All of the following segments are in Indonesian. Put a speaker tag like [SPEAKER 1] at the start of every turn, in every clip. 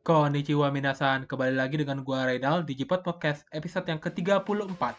[SPEAKER 1] Konnichiwa minasan, kembali lagi dengan gua Reynal di Jipot Podcast episode yang ke-34.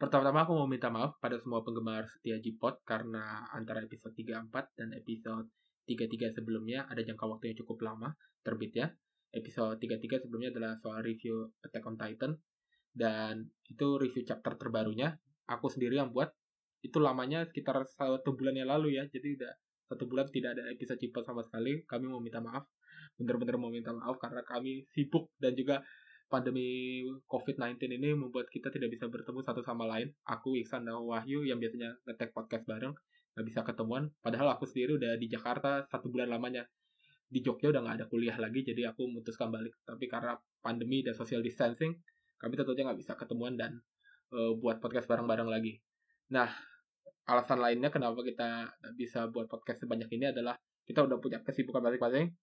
[SPEAKER 1] Pertama-tama aku mau minta maaf pada semua penggemar setia Jipot karena antara episode 34 dan episode 33 sebelumnya ada jangka waktu yang cukup lama terbit ya. Episode 33 sebelumnya adalah soal review Attack on Titan dan itu review chapter terbarunya. Aku sendiri yang buat. Itu lamanya sekitar satu bulan yang lalu ya. Jadi udah satu bulan tidak ada episode Jipot sama sekali. Kami mau minta maaf. Bener-bener mau minta maaf karena kami sibuk dan juga pandemi COVID-19 ini membuat kita tidak bisa bertemu satu sama lain. Aku, Iksan, dan Wahyu yang biasanya ngetek podcast bareng, nggak bisa ketemuan. Padahal aku sendiri udah di Jakarta satu bulan lamanya. Di Jogja udah nggak ada kuliah lagi, jadi aku memutuskan balik. Tapi karena pandemi dan social distancing, kami tentunya nggak bisa ketemuan dan uh, buat podcast bareng-bareng lagi. Nah, alasan lainnya kenapa kita bisa buat podcast sebanyak ini adalah kita udah punya kesibukan masing-masing.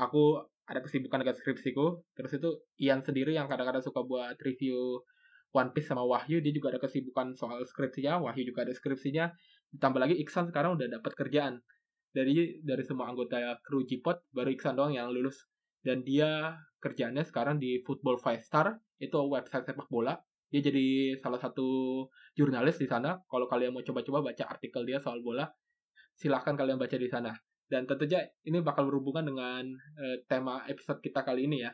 [SPEAKER 1] Aku ada kesibukan dengan skripsiku. Terus itu Ian sendiri yang kadang-kadang suka buat review One Piece sama Wahyu, dia juga ada kesibukan soal skripsinya, Wahyu juga ada skripsinya. Ditambah lagi Iksan sekarang udah dapat kerjaan. Dari dari semua anggota kru Jipot, baru Iksan doang yang lulus. Dan dia kerjaannya sekarang di Football Five Star, itu website sepak bola. Dia jadi salah satu jurnalis di sana. Kalau kalian mau coba-coba baca artikel dia soal bola, silahkan kalian baca di sana. Dan tentunya ini bakal berhubungan dengan uh, tema episode kita kali ini ya.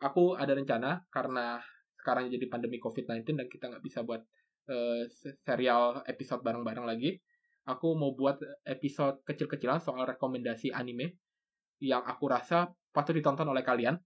[SPEAKER 1] Aku ada rencana karena sekarang jadi pandemi COVID-19 dan kita nggak bisa buat uh, serial episode bareng-bareng lagi. Aku mau buat episode kecil-kecilan soal rekomendasi anime yang aku rasa patut ditonton oleh kalian,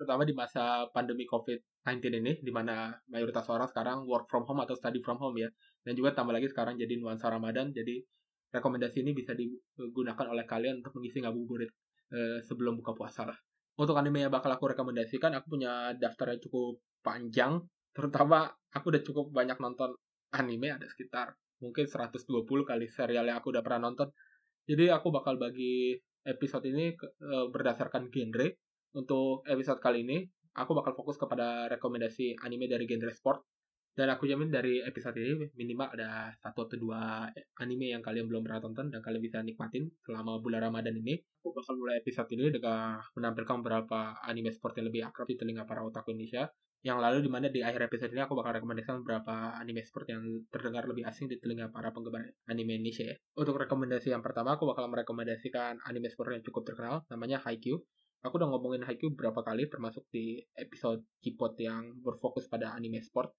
[SPEAKER 1] terutama di masa pandemi COVID-19 ini, di mana mayoritas orang sekarang work from home atau study from home ya. Dan juga tambah lagi sekarang jadi nuansa Ramadan, jadi rekomendasi ini bisa digunakan oleh kalian untuk mengisi ngabuburit eh, sebelum buka puasa lah. Untuk anime yang bakal aku rekomendasikan, aku punya daftar yang cukup panjang, terutama aku udah cukup banyak nonton anime, ada sekitar mungkin 120 kali serial yang aku udah pernah nonton. Jadi aku bakal bagi episode ini ke, e, berdasarkan genre. Untuk episode kali ini, aku bakal fokus kepada rekomendasi anime dari genre sport dan aku jamin dari episode ini minimal ada satu atau dua anime yang kalian belum pernah tonton dan kalian bisa nikmatin selama bulan Ramadan ini. Aku bakal mulai episode ini dengan menampilkan beberapa anime sport yang lebih akrab di telinga para otaku Indonesia. Yang lalu di mana di akhir episode ini aku bakal rekomendasikan beberapa anime sport yang terdengar lebih asing di telinga para penggemar anime Indonesia ya. Untuk rekomendasi yang pertama aku bakal merekomendasikan anime sport yang cukup terkenal namanya Haikyuu. Aku udah ngomongin Haikyuu beberapa kali termasuk di episode Kipot yang berfokus pada anime sport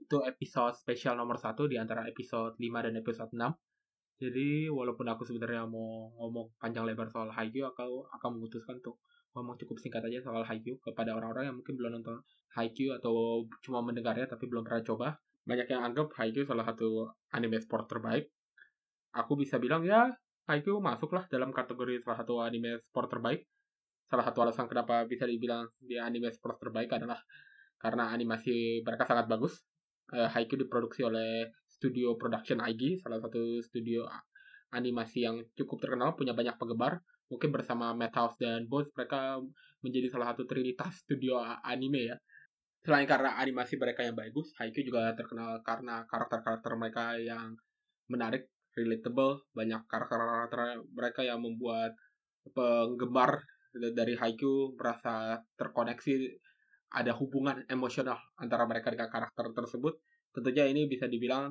[SPEAKER 1] itu episode spesial nomor satu di antara episode 5 dan episode 6. Jadi walaupun aku sebenarnya mau ngomong panjang lebar soal Haikyuu, aku akan memutuskan untuk ngomong cukup singkat aja soal Haikyuu kepada orang-orang yang mungkin belum nonton Haikyuu atau cuma mendengarnya tapi belum pernah coba. Banyak yang anggap Haikyuu salah satu anime sport terbaik. Aku bisa bilang ya Haikyuu masuklah dalam kategori salah satu anime sport terbaik. Salah satu alasan kenapa bisa dibilang dia anime sport terbaik adalah karena animasi mereka sangat bagus uh, diproduksi oleh studio production IG, salah satu studio animasi yang cukup terkenal, punya banyak penggemar. Mungkin bersama Madhouse dan Bones, mereka menjadi salah satu trinitas studio anime ya. Selain karena animasi mereka yang bagus, Haikyuu juga terkenal karena karakter-karakter mereka yang menarik, relatable, banyak karakter-karakter mereka yang membuat penggemar dari Haikyuu merasa terkoneksi ada hubungan emosional antara mereka dengan karakter tersebut. Tentunya ini bisa dibilang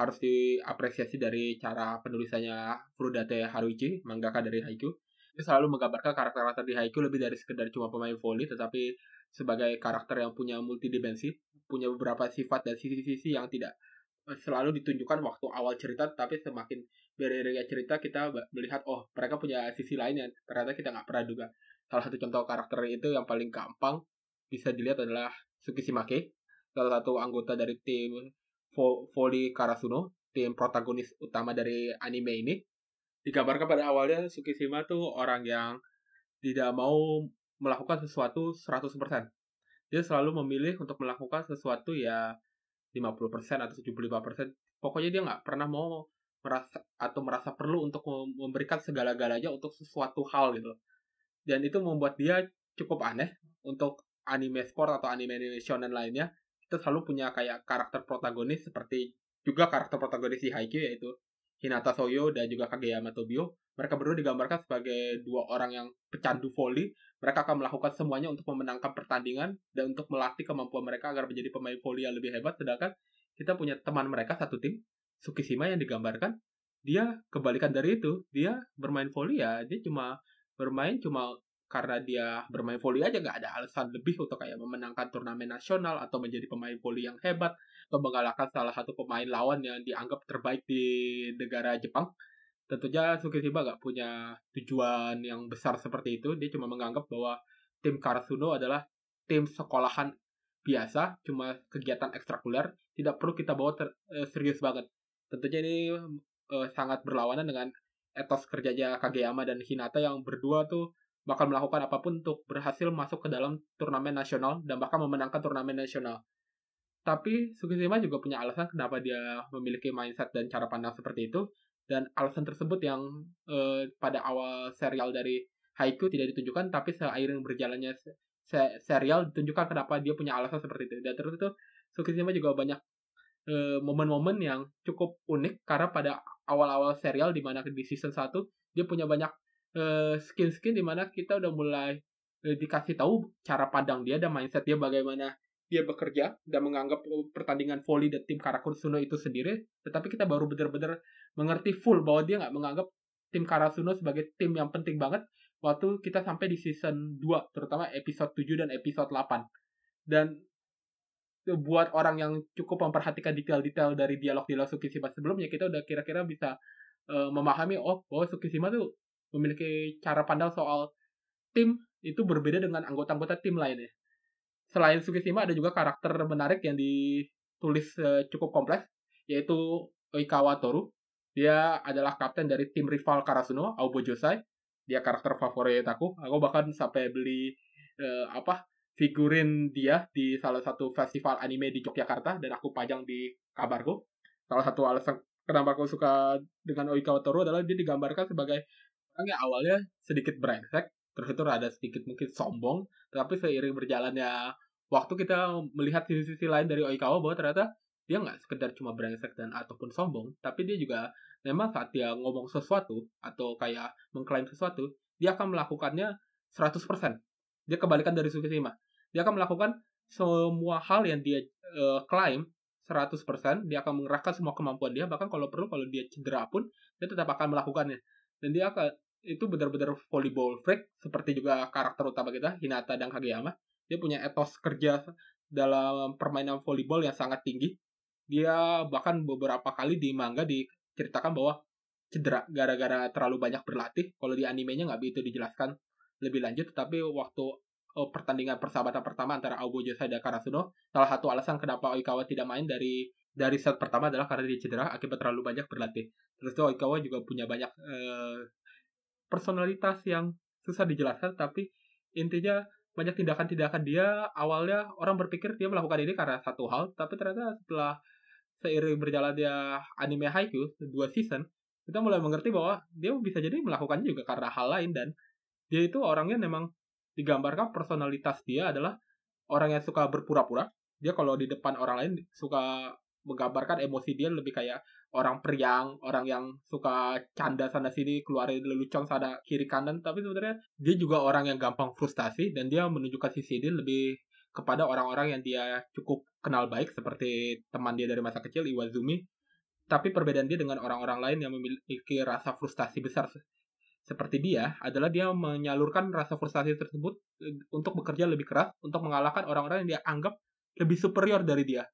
[SPEAKER 1] harus diapresiasi dari cara penulisannya Furudate Haruichi, mangaka dari Haikyuu. Dia selalu menggambarkan karakter-karakter di Haikyuu lebih dari sekedar cuma pemain volley, tetapi sebagai karakter yang punya multidimensi, punya beberapa sifat dan sisi-sisi yang tidak selalu ditunjukkan waktu awal cerita, tapi semakin beriringnya cerita kita melihat oh mereka punya sisi lain yang ternyata kita nggak pernah duga. Salah satu contoh karakter itu yang paling gampang bisa dilihat adalah Tsukishimake, salah satu anggota dari tim Volley Karasuno, tim protagonis utama dari anime ini. Digambarkan pada awalnya Tsukishima tuh orang yang tidak mau melakukan sesuatu 100%. Dia selalu memilih untuk melakukan sesuatu ya 50% atau 75%. Pokoknya dia nggak pernah mau merasa atau merasa perlu untuk memberikan segala-galanya untuk sesuatu hal gitu dan itu membuat dia cukup aneh untuk anime sport atau anime shonen lainnya itu selalu punya kayak karakter protagonis seperti juga karakter protagonis di Haikyuu yaitu Hinata Soyo dan juga Kageyama Tobio mereka berdua digambarkan sebagai dua orang yang pecandu volley mereka akan melakukan semuanya untuk memenangkan pertandingan dan untuk melatih kemampuan mereka agar menjadi pemain volley yang lebih hebat. Sedangkan kita punya teman mereka satu tim Sukishima yang digambarkan dia kebalikan dari itu. Dia bermain volley ya dia cuma bermain cuma karena dia bermain volley aja nggak ada alasan lebih untuk kayak memenangkan turnamen nasional atau menjadi pemain volley yang hebat atau mengalahkan salah satu pemain lawan yang dianggap terbaik di negara Jepang. Tentunya Sukishima nggak punya tujuan yang besar seperti itu. Dia cuma menganggap bahwa tim Karasuno adalah tim sekolahan biasa cuma kegiatan ekstrakuler tidak perlu kita bawa eh, serius banget. Tentunya ini uh, sangat berlawanan dengan etos kerjanya Kageyama dan Hinata yang berdua tuh bakal melakukan apa pun untuk berhasil masuk ke dalam turnamen nasional dan bahkan memenangkan turnamen nasional. Tapi Sukishima juga punya alasan kenapa dia memiliki mindset dan cara pandang seperti itu dan alasan tersebut yang uh, pada awal serial dari Haiku tidak ditunjukkan tapi seiring berjalannya se serial ditunjukkan kenapa dia punya alasan seperti itu dan terus itu Sukishima juga banyak Eh, momen-momen uh, yang cukup unik karena pada awal-awal serial di mana di season 1 dia punya banyak skin-skin di mana kita udah mulai uh, dikasih tahu cara pandang dia dan mindset dia bagaimana dia bekerja dan menganggap pertandingan volley dan tim Karasuno itu sendiri. Tetapi kita baru benar-benar mengerti full bahwa dia nggak menganggap tim Karasuno sebagai tim yang penting banget waktu kita sampai di season 2 terutama episode 7 dan episode 8 dan buat orang yang cukup memperhatikan detail-detail dari dialog-dialog Sukishima sebelumnya kita udah kira-kira bisa uh, memahami oh bahwa Sukishima tuh memiliki cara pandang soal tim itu berbeda dengan anggota-anggota tim lainnya. Selain Sukishima ada juga karakter menarik yang ditulis uh, cukup kompleks yaitu Oikawa Toru. Dia adalah kapten dari tim rival Karasuno, Aobo Josai. Dia karakter favorit aku. Aku bahkan sampai beli uh, apa figurin dia di salah satu festival anime di Yogyakarta dan aku pajang di kabarku. Salah satu alasan kenapa aku suka dengan Oikawa Toru adalah dia digambarkan sebagai yang awalnya sedikit brengsek, terus itu rada sedikit mungkin sombong, tapi seiring berjalannya waktu kita melihat sisi-sisi lain dari Oikawa bahwa ternyata dia nggak sekedar cuma brengsek dan ataupun sombong, tapi dia juga memang saat dia ngomong sesuatu atau kayak mengklaim sesuatu, dia akan melakukannya 100%. Dia kebalikan dari Sukishima dia akan melakukan semua hal yang dia uh, klaim 100%, dia akan mengerahkan semua kemampuan dia, bahkan kalau perlu kalau dia cedera pun, dia tetap akan melakukannya. Dan dia akan, itu benar-benar volleyball freak, seperti juga karakter utama kita, Hinata dan Kageyama. Dia punya etos kerja dalam permainan volleyball yang sangat tinggi. Dia bahkan beberapa kali di manga diceritakan bahwa cedera gara-gara terlalu banyak berlatih. Kalau di animenya nggak begitu dijelaskan lebih lanjut, tetapi waktu uh, pertandingan persahabatan pertama antara Aobo Josai dan Karasuno. Salah satu alasan kenapa Oikawa tidak main dari dari set pertama adalah karena dia cedera akibat terlalu banyak berlatih. Terus itu Oikawa juga punya banyak uh, personalitas yang susah dijelaskan, tapi intinya banyak tindakan-tindakan dia awalnya orang berpikir dia melakukan ini karena satu hal, tapi ternyata setelah seiring berjalan dia anime Haikyuu dua season, kita mulai mengerti bahwa dia bisa jadi melakukannya juga karena hal lain dan dia itu orangnya memang digambarkan personalitas dia adalah orang yang suka berpura-pura. Dia kalau di depan orang lain suka menggambarkan emosi dia lebih kayak orang periang, orang yang suka canda sana sini, keluarin lelucon sana kiri kanan, tapi sebenarnya dia juga orang yang gampang frustasi dan dia menunjukkan sisi dia lebih kepada orang-orang yang dia cukup kenal baik seperti teman dia dari masa kecil Iwazumi. Tapi perbedaan dia dengan orang-orang lain yang memiliki rasa frustasi besar seperti dia adalah dia menyalurkan rasa frustasi tersebut eh, untuk bekerja lebih keras untuk mengalahkan orang-orang yang dia anggap lebih superior dari dia.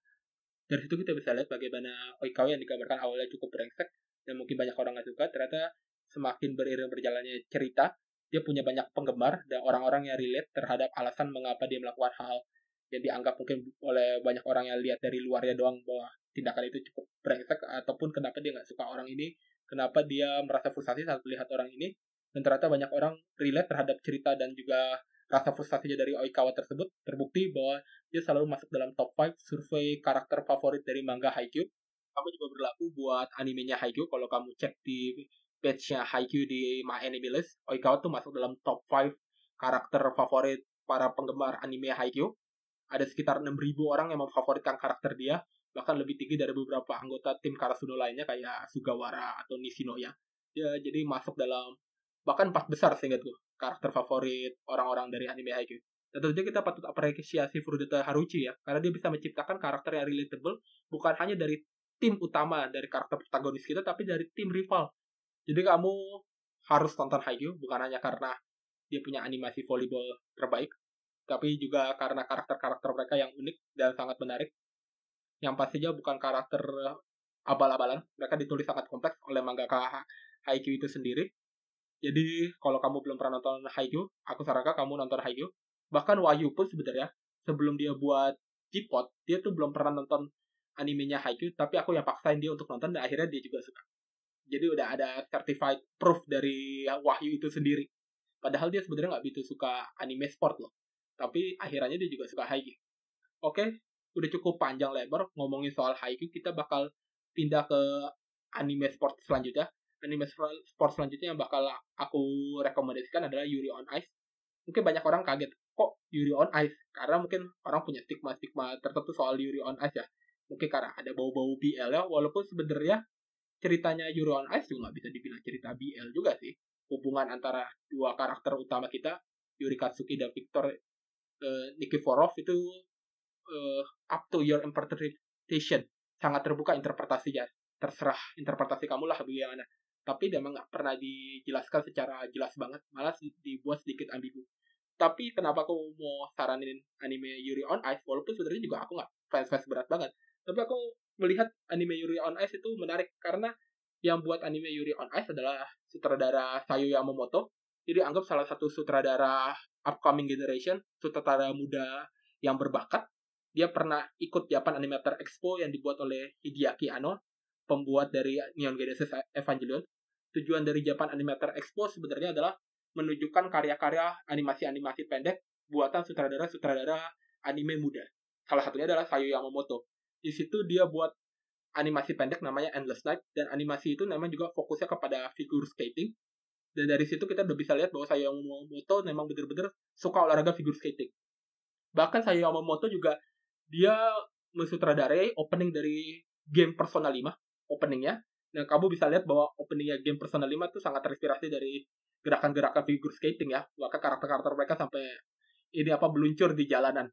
[SPEAKER 1] Dari situ kita bisa lihat bagaimana Oikawa yang digambarkan awalnya cukup brengsek dan mungkin banyak orang nggak suka, ternyata semakin beriring berjalannya cerita, dia punya banyak penggemar dan orang-orang yang relate terhadap alasan mengapa dia melakukan hal yang dianggap mungkin oleh banyak orang yang lihat dari luarnya doang bahwa tindakan itu cukup brengsek ataupun kenapa dia nggak suka orang ini, kenapa dia merasa frustasi saat melihat orang ini dan ternyata banyak orang relate terhadap cerita dan juga rasa frustasinya dari Oikawa tersebut terbukti bahwa dia selalu masuk dalam top 5 survei karakter favorit dari manga Haikyuu sama juga berlaku buat animenya Haikyuu. Kalau kamu cek di page-nya Haikyuu di My Anime List, Oikawa tuh masuk dalam top 5 karakter favorit para penggemar anime Haikyuu. Ada sekitar 6.000 orang yang memfavoritkan karakter dia, bahkan lebih tinggi dari beberapa anggota tim Karasuno lainnya kayak Sugawara atau Nishinoya. Ya, jadi masuk dalam bahkan empat besar sehingga tuh karakter favorit orang-orang dari anime Haikyuu. Dan tentunya kita patut apresiasi Furudata Haruchi ya, karena dia bisa menciptakan karakter yang relatable bukan hanya dari tim utama dari karakter protagonis kita, tapi dari tim rival. Jadi kamu harus tonton Haikyuu bukan hanya karena dia punya animasi volleyball terbaik, tapi juga karena karakter-karakter mereka yang unik dan sangat menarik. Yang pastinya bukan karakter abal-abalan, mereka ditulis sangat kompleks oleh mangaka Haikyuu itu sendiri. Jadi kalau kamu belum pernah nonton Haikyuu, aku sarankan kamu nonton Haikyuu. Bahkan Wahyu pun sebenarnya sebelum dia buat J-Pot, dia tuh belum pernah nonton animenya Haikyuu, tapi aku yang paksain dia untuk nonton dan akhirnya dia juga suka. Jadi udah ada certified proof dari Wahyu itu sendiri. Padahal dia sebenarnya nggak begitu suka anime sport loh. Tapi akhirnya dia juga suka Haikyuu. Oke, udah cukup panjang lebar ngomongin soal Haikyuu. Kita bakal pindah ke anime sport selanjutnya. Anime sport selanjutnya yang bakal aku rekomendasikan adalah Yuri on Ice. Mungkin banyak orang kaget, kok Yuri on Ice? Karena mungkin orang punya stigma-stigma tertentu soal Yuri on Ice ya. Mungkin karena ada bau-bau BL ya, walaupun sebenarnya ceritanya Yuri on Ice juga bisa dibilang cerita BL juga sih hubungan antara dua karakter utama kita Yuri Katsuki dan Victor uh, Nikiforov itu uh, up to your interpretation sangat terbuka interpretasinya terserah interpretasi kamu lah bagaimana tapi memang nggak pernah dijelaskan secara jelas banget malah dibuat sedikit ambigu tapi kenapa aku mau saranin anime Yuri on Ice walaupun sebenarnya juga aku nggak fans fans berat banget tapi aku melihat anime Yuri on Ice itu menarik karena yang buat anime Yuri on Ice adalah sutradara Sayu Yamamoto. Jadi anggap salah satu sutradara upcoming generation, sutradara muda yang berbakat. Dia pernah ikut Japan Animator Expo yang dibuat oleh Hideaki Anno, pembuat dari Neon Genesis Evangelion. Tujuan dari Japan Animator Expo sebenarnya adalah menunjukkan karya-karya animasi-animasi pendek buatan sutradara-sutradara anime muda. Salah satunya adalah Sayu Yamamoto. Di situ dia buat animasi pendek namanya Endless Night dan animasi itu memang juga fokusnya kepada figure skating dan dari situ kita udah bisa lihat bahwa saya Yamamoto memang benar-benar suka olahraga figure skating bahkan saya Yamamoto juga dia mensutradarai opening dari game Persona 5 openingnya dan kamu bisa lihat bahwa openingnya game Persona 5 itu sangat terinspirasi dari gerakan-gerakan figure skating ya. Bahkan karakter-karakter mereka sampai ini apa meluncur di jalanan.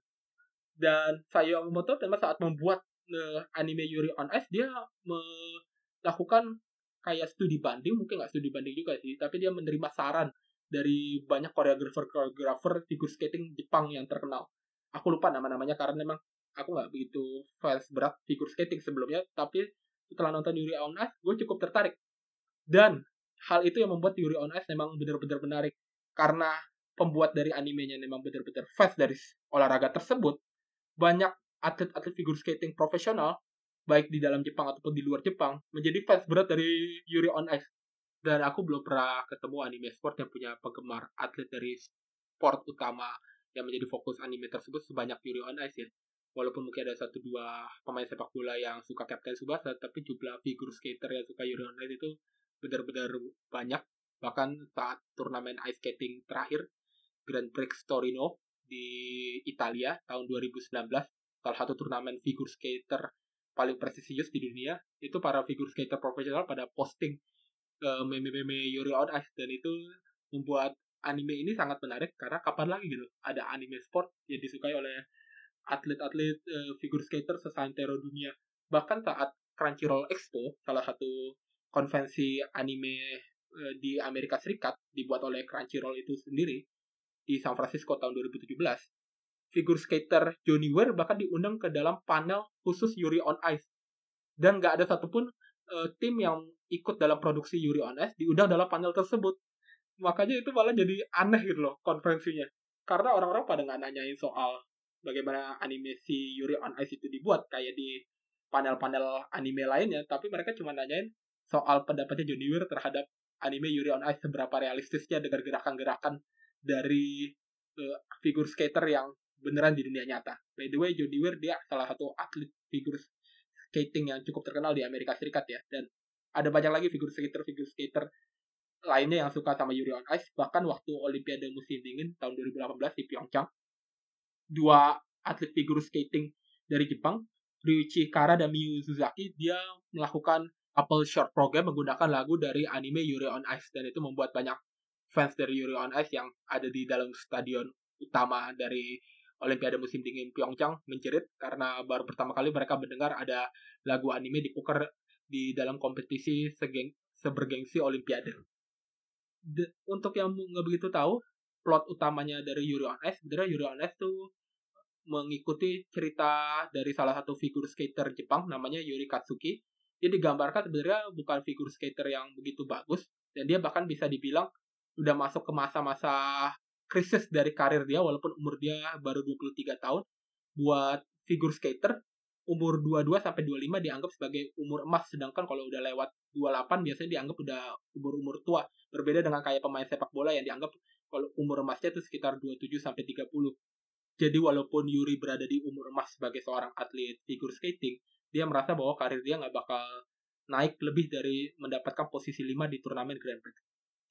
[SPEAKER 1] Dan saya Yamamoto memang saat membuat uh, anime Yuri on Ice dia melakukan kayak studi banding mungkin nggak studi banding juga sih tapi dia menerima saran dari banyak koreografer koreografer figure skating Jepang yang terkenal. Aku lupa nama-namanya karena memang aku nggak begitu fans berat figure skating sebelumnya tapi setelah nonton Yuri on Ice gue cukup tertarik. Dan hal itu yang membuat Yuri on Ice memang benar-benar menarik. Karena pembuat dari animenya memang benar-benar fans dari olahraga tersebut. Banyak atlet-atlet figure skating profesional baik di dalam Jepang ataupun di luar Jepang menjadi fans berat dari Yuri on Ice. Dan aku belum pernah ketemu anime sport yang punya penggemar atlet dari sport utama yang menjadi fokus anime tersebut sebanyak Yuri on Ice ya walaupun mungkin ada satu dua pemain sepak bola yang suka Captain Subasa tapi jumlah figure skater yang suka on Ice itu benar-benar banyak. Bahkan saat turnamen ice skating terakhir Grand Prix Torino di Italia tahun 2019 salah satu turnamen figure skater paling prestisius di dunia itu para figure skater profesional pada posting uh, meme-meme Yuri on Ice. Dan itu membuat anime ini sangat menarik karena kapan lagi gitu ada anime sport yang disukai oleh atlet-atlet uh, figure skater sesantero dunia bahkan saat Crunchyroll Expo salah satu konvensi anime uh, di Amerika Serikat dibuat oleh Crunchyroll itu sendiri di San Francisco tahun 2017 figur skater Johnny Ware bahkan diundang ke dalam panel khusus Yuri on Ice. Dan nggak ada satupun uh, tim yang ikut dalam produksi Yuri on Ice diundang dalam panel tersebut. Makanya itu malah jadi aneh gitu loh konferensinya. Karena orang-orang pada nggak nanyain soal bagaimana animasi Yuri on Ice itu dibuat kayak di panel-panel anime lainnya, tapi mereka cuma nanyain soal pendapatnya Weir terhadap anime Yuri on Ice seberapa realistisnya dengan gerakan-gerakan dari uh, figur skater yang beneran di dunia nyata. By the way, Jody Weir dia salah satu atlet figur skating yang cukup terkenal di Amerika Serikat ya dan ada banyak lagi figur skater figur skater lainnya yang suka sama Yuri on Ice bahkan waktu Olimpiade musim dingin tahun 2018 di Pyeongchang dua atlet figur skating dari Jepang Ryuichi Kara dan Miyu Suzaki dia melakukan Apple Short Program menggunakan lagu dari anime Yuri on Ice dan itu membuat banyak fans dari Yuri on Ice yang ada di dalam stadion utama dari Olimpiade musim dingin Pyeongchang menjerit karena baru pertama kali mereka mendengar ada lagu anime dipuker di dalam kompetisi segeng, sebergengsi Olimpiade. De, untuk yang nggak begitu tahu, plot utamanya dari Yuri on Ice, sebenarnya Yuri on Ice tuh mengikuti cerita dari salah satu figur skater Jepang namanya Yuri Katsuki. Dia digambarkan sebenarnya bukan figur skater yang begitu bagus dan dia bahkan bisa dibilang udah masuk ke masa-masa krisis dari karir dia walaupun umur dia baru 23 tahun. Buat figur skater umur 22 sampai 25 dianggap sebagai umur emas sedangkan kalau udah lewat 28 biasanya dianggap udah umur-umur tua. Berbeda dengan kayak pemain sepak bola yang dianggap kalau umur emasnya itu sekitar 27 sampai 30. Jadi walaupun Yuri berada di umur emas sebagai seorang atlet figur skating, dia merasa bahwa karir dia nggak bakal naik lebih dari mendapatkan posisi 5 di turnamen Grand Prix.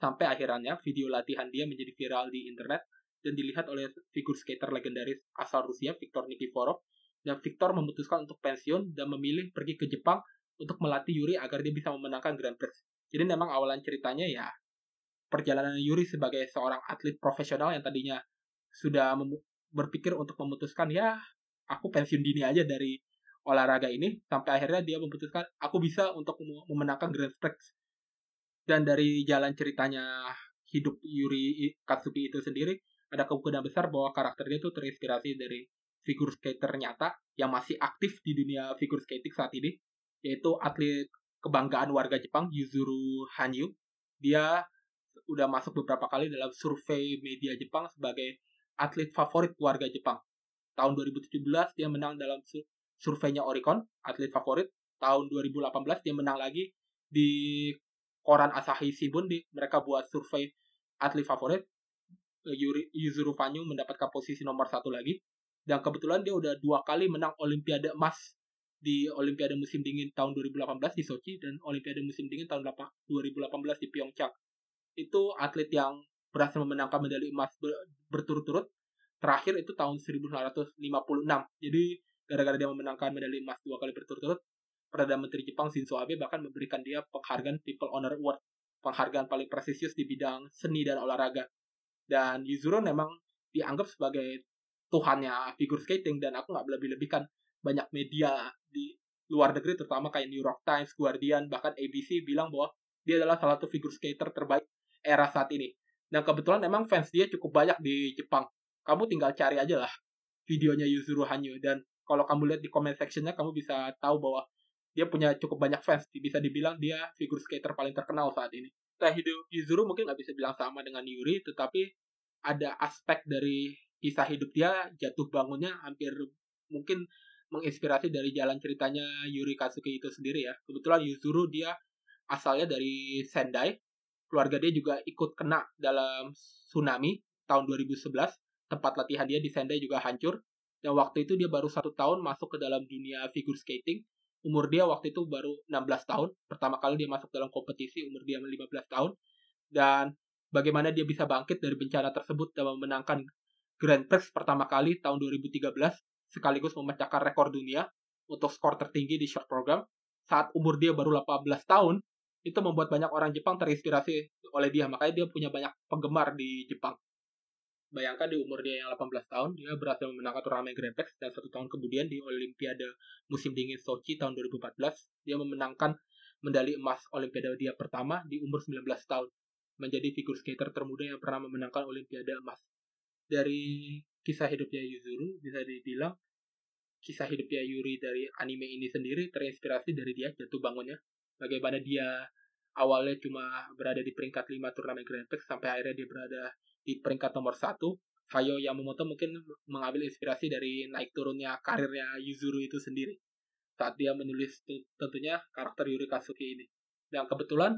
[SPEAKER 1] Sampai akhirnya video latihan dia menjadi viral di internet dan dilihat oleh figur skater legendaris asal Rusia Viktor Nikiforov dan Victor memutuskan untuk pensiun dan memilih pergi ke Jepang untuk melatih Yuri agar dia bisa memenangkan Grand Prix. Jadi memang awalan ceritanya ya perjalanan Yuri sebagai seorang atlet profesional yang tadinya sudah berpikir untuk memutuskan ya aku pensiun dini aja dari olahraga ini sampai akhirnya dia memutuskan aku bisa untuk memenangkan Grand Prix. Dan dari jalan ceritanya hidup Yuri Katsuki itu sendiri ada kemungkinan besar bahwa karakternya itu terinspirasi dari figur skater nyata yang masih aktif di dunia figur skating saat ini yaitu atlet kebanggaan warga Jepang Yuzuru Hanyu. Dia udah masuk beberapa kali dalam survei media Jepang sebagai atlet favorit warga Jepang. Tahun 2017 dia menang dalam surveinya Oricon, atlet favorit. Tahun 2018 dia menang lagi di koran Asahi Shimbun di mereka buat survei atlet favorit. Yuzuru Fanyu mendapatkan posisi nomor satu lagi. Dan kebetulan dia udah dua kali menang Olimpiade emas di Olimpiade musim dingin tahun 2018 di Sochi dan Olimpiade musim dingin tahun 2018 di Pyeongchang. Itu atlet yang berhasil memenangkan medali emas berturut-turut. Terakhir itu tahun 1956. Jadi gara-gara dia memenangkan medali emas dua kali berturut-turut, Perdana Menteri Jepang Shinzo Abe bahkan memberikan dia penghargaan People Honor Award, penghargaan paling prestisius di bidang seni dan olahraga. Dan Yuzuru memang dianggap sebagai tuhannya figur skating dan aku nggak lebih-lebihkan banyak media di luar negeri terutama kayak New York Times, Guardian, bahkan ABC bilang bahwa dia adalah salah satu figur skater terbaik era saat ini. Dan kebetulan memang fans dia cukup banyak di Jepang. Kamu tinggal cari aja lah videonya Yuzuru Hanyu. Dan kalau kamu lihat di comment sectionnya, kamu bisa tahu bahwa dia punya cukup banyak fans. Bisa dibilang dia figur skater paling terkenal saat ini. Hidup Yuzuru mungkin nggak bisa bilang sama dengan Yuri, tetapi ada aspek dari kisah hidup dia, jatuh bangunnya hampir mungkin menginspirasi dari jalan ceritanya Yuri Katsuki itu sendiri ya. Kebetulan Yuzuru dia asalnya dari Sendai, keluarga dia juga ikut kena dalam tsunami tahun 2011. Tempat latihan dia di Sendai juga hancur. Dan waktu itu dia baru satu tahun masuk ke dalam dunia figure skating. Umur dia waktu itu baru 16 tahun. Pertama kali dia masuk dalam kompetisi, umur dia 15 tahun. Dan bagaimana dia bisa bangkit dari bencana tersebut dan memenangkan Grand Prix pertama kali tahun 2013 sekaligus memecahkan rekor dunia untuk skor tertinggi di short program saat umur dia baru 18 tahun itu membuat banyak orang Jepang terinspirasi oleh dia. Makanya dia punya banyak penggemar di Jepang. Bayangkan di umur dia yang 18 tahun dia berhasil memenangkan turnamen Grand Prix dan satu tahun kemudian di Olimpiade musim dingin Sochi tahun 2014 dia memenangkan medali emas Olimpiade dia pertama di umur 19 tahun. Menjadi figur skater termuda yang pernah memenangkan Olimpiade emas. Dari kisah hidupnya Yuzuru bisa dibilang kisah hidupnya Yuri dari anime ini sendiri terinspirasi dari dia jatuh bangunnya bagaimana dia awalnya cuma berada di peringkat 5 turnamen Grand Prix sampai akhirnya dia berada di peringkat nomor satu. Hayo Yamamoto mungkin mengambil inspirasi dari naik turunnya karirnya Yuzuru itu sendiri saat dia menulis tentunya karakter Yuri Katsuki ini. Dan kebetulan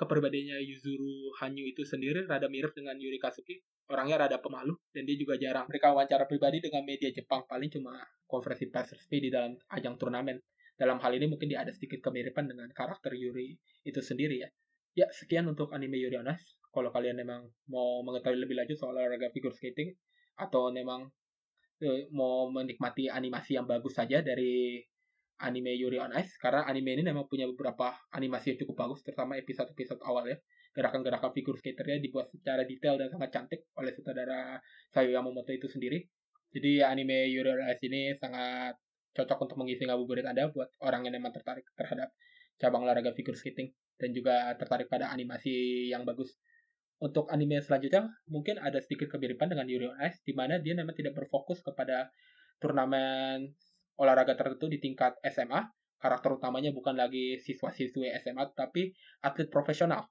[SPEAKER 1] kepribadiannya Yuzuru Hanyu itu sendiri rada mirip dengan Yuri Katsuki. Orangnya rada pemalu dan dia juga jarang mereka wawancara pribadi dengan media Jepang paling cuma konferensi pers resmi di dalam ajang turnamen dalam hal ini mungkin dia ada sedikit kemiripan dengan karakter Yuri itu sendiri ya. Ya, sekian untuk anime Yuri on Ice. Kalau kalian memang mau mengetahui lebih lanjut soal olahraga figure skating atau memang eh, mau menikmati animasi yang bagus saja dari anime Yuri on Ice karena anime ini memang punya beberapa animasi yang cukup bagus terutama episode-episode awal ya gerakan-gerakan figur skaternya dibuat secara detail dan sangat cantik oleh sutradara Sayo Yamamoto itu sendiri jadi anime Yuri on Ice ini sangat cocok untuk mengisi ngabuburit Anda buat orang yang memang tertarik terhadap cabang olahraga figure skating dan juga tertarik pada animasi yang bagus. Untuk anime selanjutnya mungkin ada sedikit kemiripan dengan Yuri on Ice di mana dia memang tidak berfokus kepada turnamen olahraga tertentu di tingkat SMA. Karakter utamanya bukan lagi siswa-siswi SMA tapi atlet profesional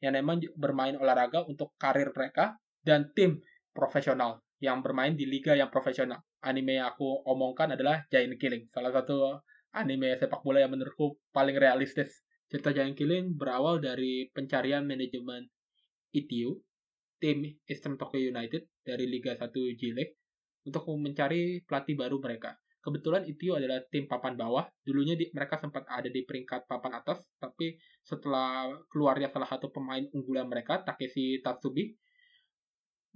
[SPEAKER 1] yang memang bermain olahraga untuk karir mereka dan tim profesional yang bermain di liga yang profesional anime yang aku omongkan adalah Giant Killing, salah satu anime sepak bola yang menurutku paling realistis. Cerita Giant Killing berawal dari pencarian manajemen ITU, tim Eastern Tokyo United dari Liga 1 J-League, untuk mencari pelatih baru mereka. Kebetulan ITU adalah tim papan bawah. Dulunya di, mereka sempat ada di peringkat papan atas, tapi setelah keluarnya salah satu pemain unggulan mereka, Takeshi Tatsubi,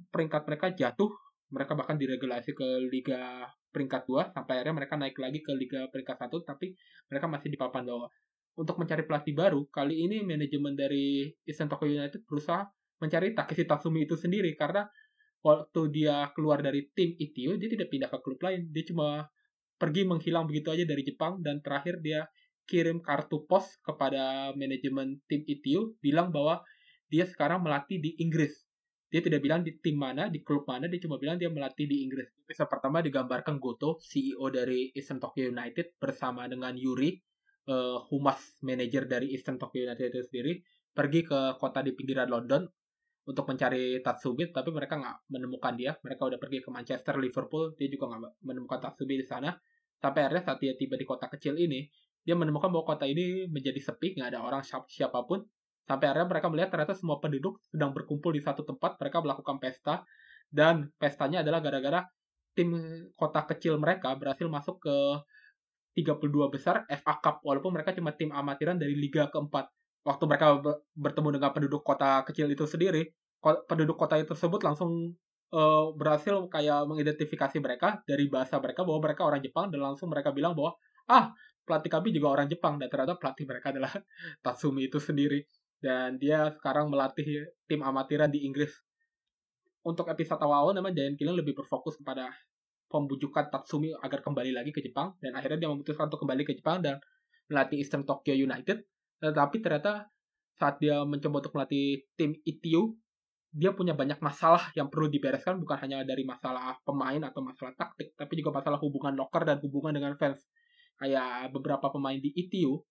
[SPEAKER 1] peringkat mereka jatuh mereka bahkan diregulasi ke liga peringkat 2 sampai akhirnya mereka naik lagi ke liga peringkat 1 tapi mereka masih di papan bawah. Untuk mencari pelatih baru, kali ini manajemen dari Eastern Tokyo United berusaha mencari Takeshi Tatsumi itu sendiri karena waktu dia keluar dari tim ITU dia tidak pindah ke klub lain, dia cuma pergi menghilang begitu aja dari Jepang dan terakhir dia kirim kartu pos kepada manajemen tim ITU bilang bahwa dia sekarang melatih di Inggris dia tidak bilang di tim mana, di klub mana, dia cuma bilang dia melatih di Inggris. Episode pertama digambarkan Goto, CEO dari Eastern Tokyo United bersama dengan Yuri, uh, humas manager dari Eastern Tokyo United itu sendiri, pergi ke kota di pinggiran London untuk mencari Tatsubi, tapi mereka nggak menemukan dia. Mereka udah pergi ke Manchester, Liverpool, dia juga nggak menemukan Tatsubi di sana. Sampai akhirnya saat dia tiba di kota kecil ini, dia menemukan bahwa kota ini menjadi sepi, nggak ada orang siapa pun, Sampai akhirnya mereka melihat ternyata semua penduduk sedang berkumpul di satu tempat, mereka melakukan pesta, dan pestanya adalah gara-gara tim kota kecil mereka berhasil masuk ke 32 besar FA Cup, walaupun mereka cuma tim amatiran dari Liga keempat. Waktu mereka bertemu dengan penduduk kota kecil itu sendiri, penduduk kota itu tersebut langsung uh, berhasil kayak mengidentifikasi mereka dari bahasa mereka bahwa mereka orang Jepang dan langsung mereka bilang bahwa ah pelatih kami juga orang Jepang. Dan ternyata pelatih mereka adalah Tatsumi itu sendiri dan dia sekarang melatih tim amatiran di Inggris. Untuk episode awal-awal memang Giant Killing lebih berfokus kepada pembujukan Tatsumi agar kembali lagi ke Jepang dan akhirnya dia memutuskan untuk kembali ke Jepang dan melatih Eastern Tokyo United. Tetapi ternyata saat dia mencoba untuk melatih tim ITU, dia punya banyak masalah yang perlu dibereskan bukan hanya dari masalah pemain atau masalah taktik, tapi juga masalah hubungan locker dan hubungan dengan fans. Kayak beberapa pemain di ITU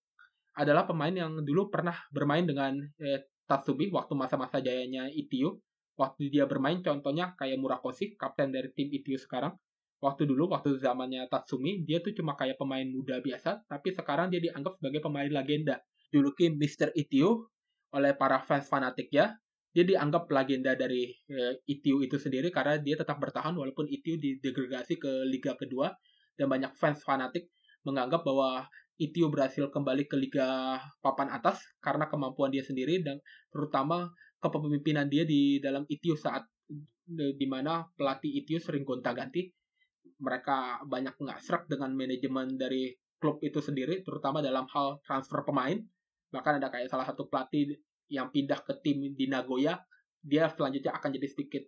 [SPEAKER 1] adalah pemain yang dulu pernah bermain dengan eh, Tatsubi waktu masa-masa jayanya ITU. Waktu dia bermain contohnya kayak Murakoshi, kapten dari tim ITU sekarang. Waktu dulu, waktu zamannya Tatsumi, dia tuh cuma kayak pemain muda biasa, tapi sekarang dia dianggap sebagai pemain legenda. Juluki Mr. ITU oleh para fans fanatik ya. Dia dianggap legenda dari eh, ITU itu sendiri karena dia tetap bertahan walaupun ITU didegradasi ke Liga kedua dan banyak fans fanatik menganggap bahwa Itio berhasil kembali ke liga papan atas karena kemampuan dia sendiri dan terutama kepemimpinan dia di dalam Itio saat di mana pelatih Itio sering gonta-ganti. Mereka banyak nggak serak dengan manajemen dari klub itu sendiri, terutama dalam hal transfer pemain. Bahkan ada kayak salah satu pelatih yang pindah ke tim di Nagoya, dia selanjutnya akan jadi sedikit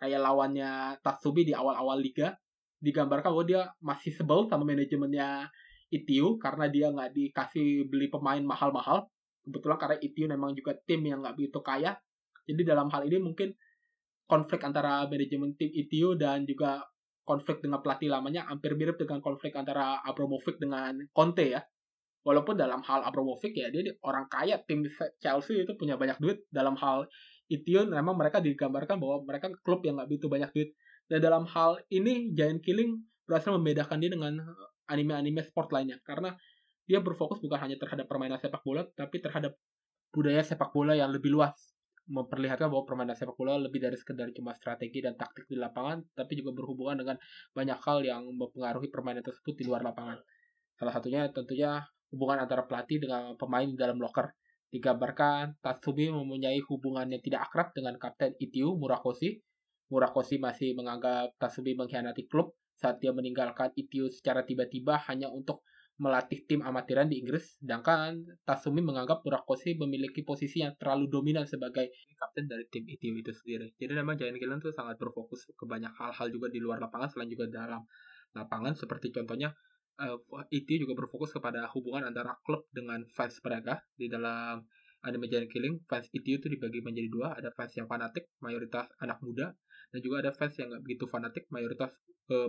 [SPEAKER 1] kayak lawannya Tatsubi di awal-awal liga. Digambarkan bahwa dia masih sebel sama manajemennya ITU karena dia nggak dikasih beli pemain mahal-mahal. Kebetulan karena ITU memang juga tim yang nggak begitu kaya. Jadi dalam hal ini mungkin konflik antara manajemen tim ITU dan juga konflik dengan pelatih lamanya hampir mirip dengan konflik antara Abramovich dengan Conte ya. Walaupun dalam hal Abramovich ya dia orang kaya tim Chelsea itu punya banyak duit. Dalam hal ITU memang mereka digambarkan bahwa mereka klub yang nggak begitu banyak duit. Dan dalam hal ini Giant Killing berhasil membedakan dia dengan anime-anime sport lainnya karena dia berfokus bukan hanya terhadap permainan sepak bola tapi terhadap budaya sepak bola yang lebih luas memperlihatkan bahwa permainan sepak bola lebih dari sekedar cuma strategi dan taktik di lapangan tapi juga berhubungan dengan banyak hal yang mempengaruhi permainan tersebut di luar lapangan Salah satunya tentunya hubungan antara pelatih dengan pemain di dalam locker. Digambarkan Tatsumi mempunyai hubungan yang tidak akrab dengan Kapten Itiu Murakoshi. Murakoshi masih menganggap Tatsumi mengkhianati klub saat dia meninggalkan Itiu secara tiba-tiba hanya untuk melatih tim amatiran di Inggris, sedangkan Tatsumi menganggap Murakoshi memiliki posisi yang terlalu dominan sebagai kapten dari tim Itiu itu sendiri. Jadi memang Giant Killen tuh sangat berfokus ke banyak hal-hal juga di luar lapangan selain juga dalam lapangan. Seperti contohnya uh, itu juga berfokus kepada hubungan antara klub dengan fans mereka. Di dalam anime Giant Killing fans itu itu dibagi menjadi dua. Ada fans yang fanatik mayoritas anak muda dan juga ada fans yang nggak begitu fanatik mayoritas uh,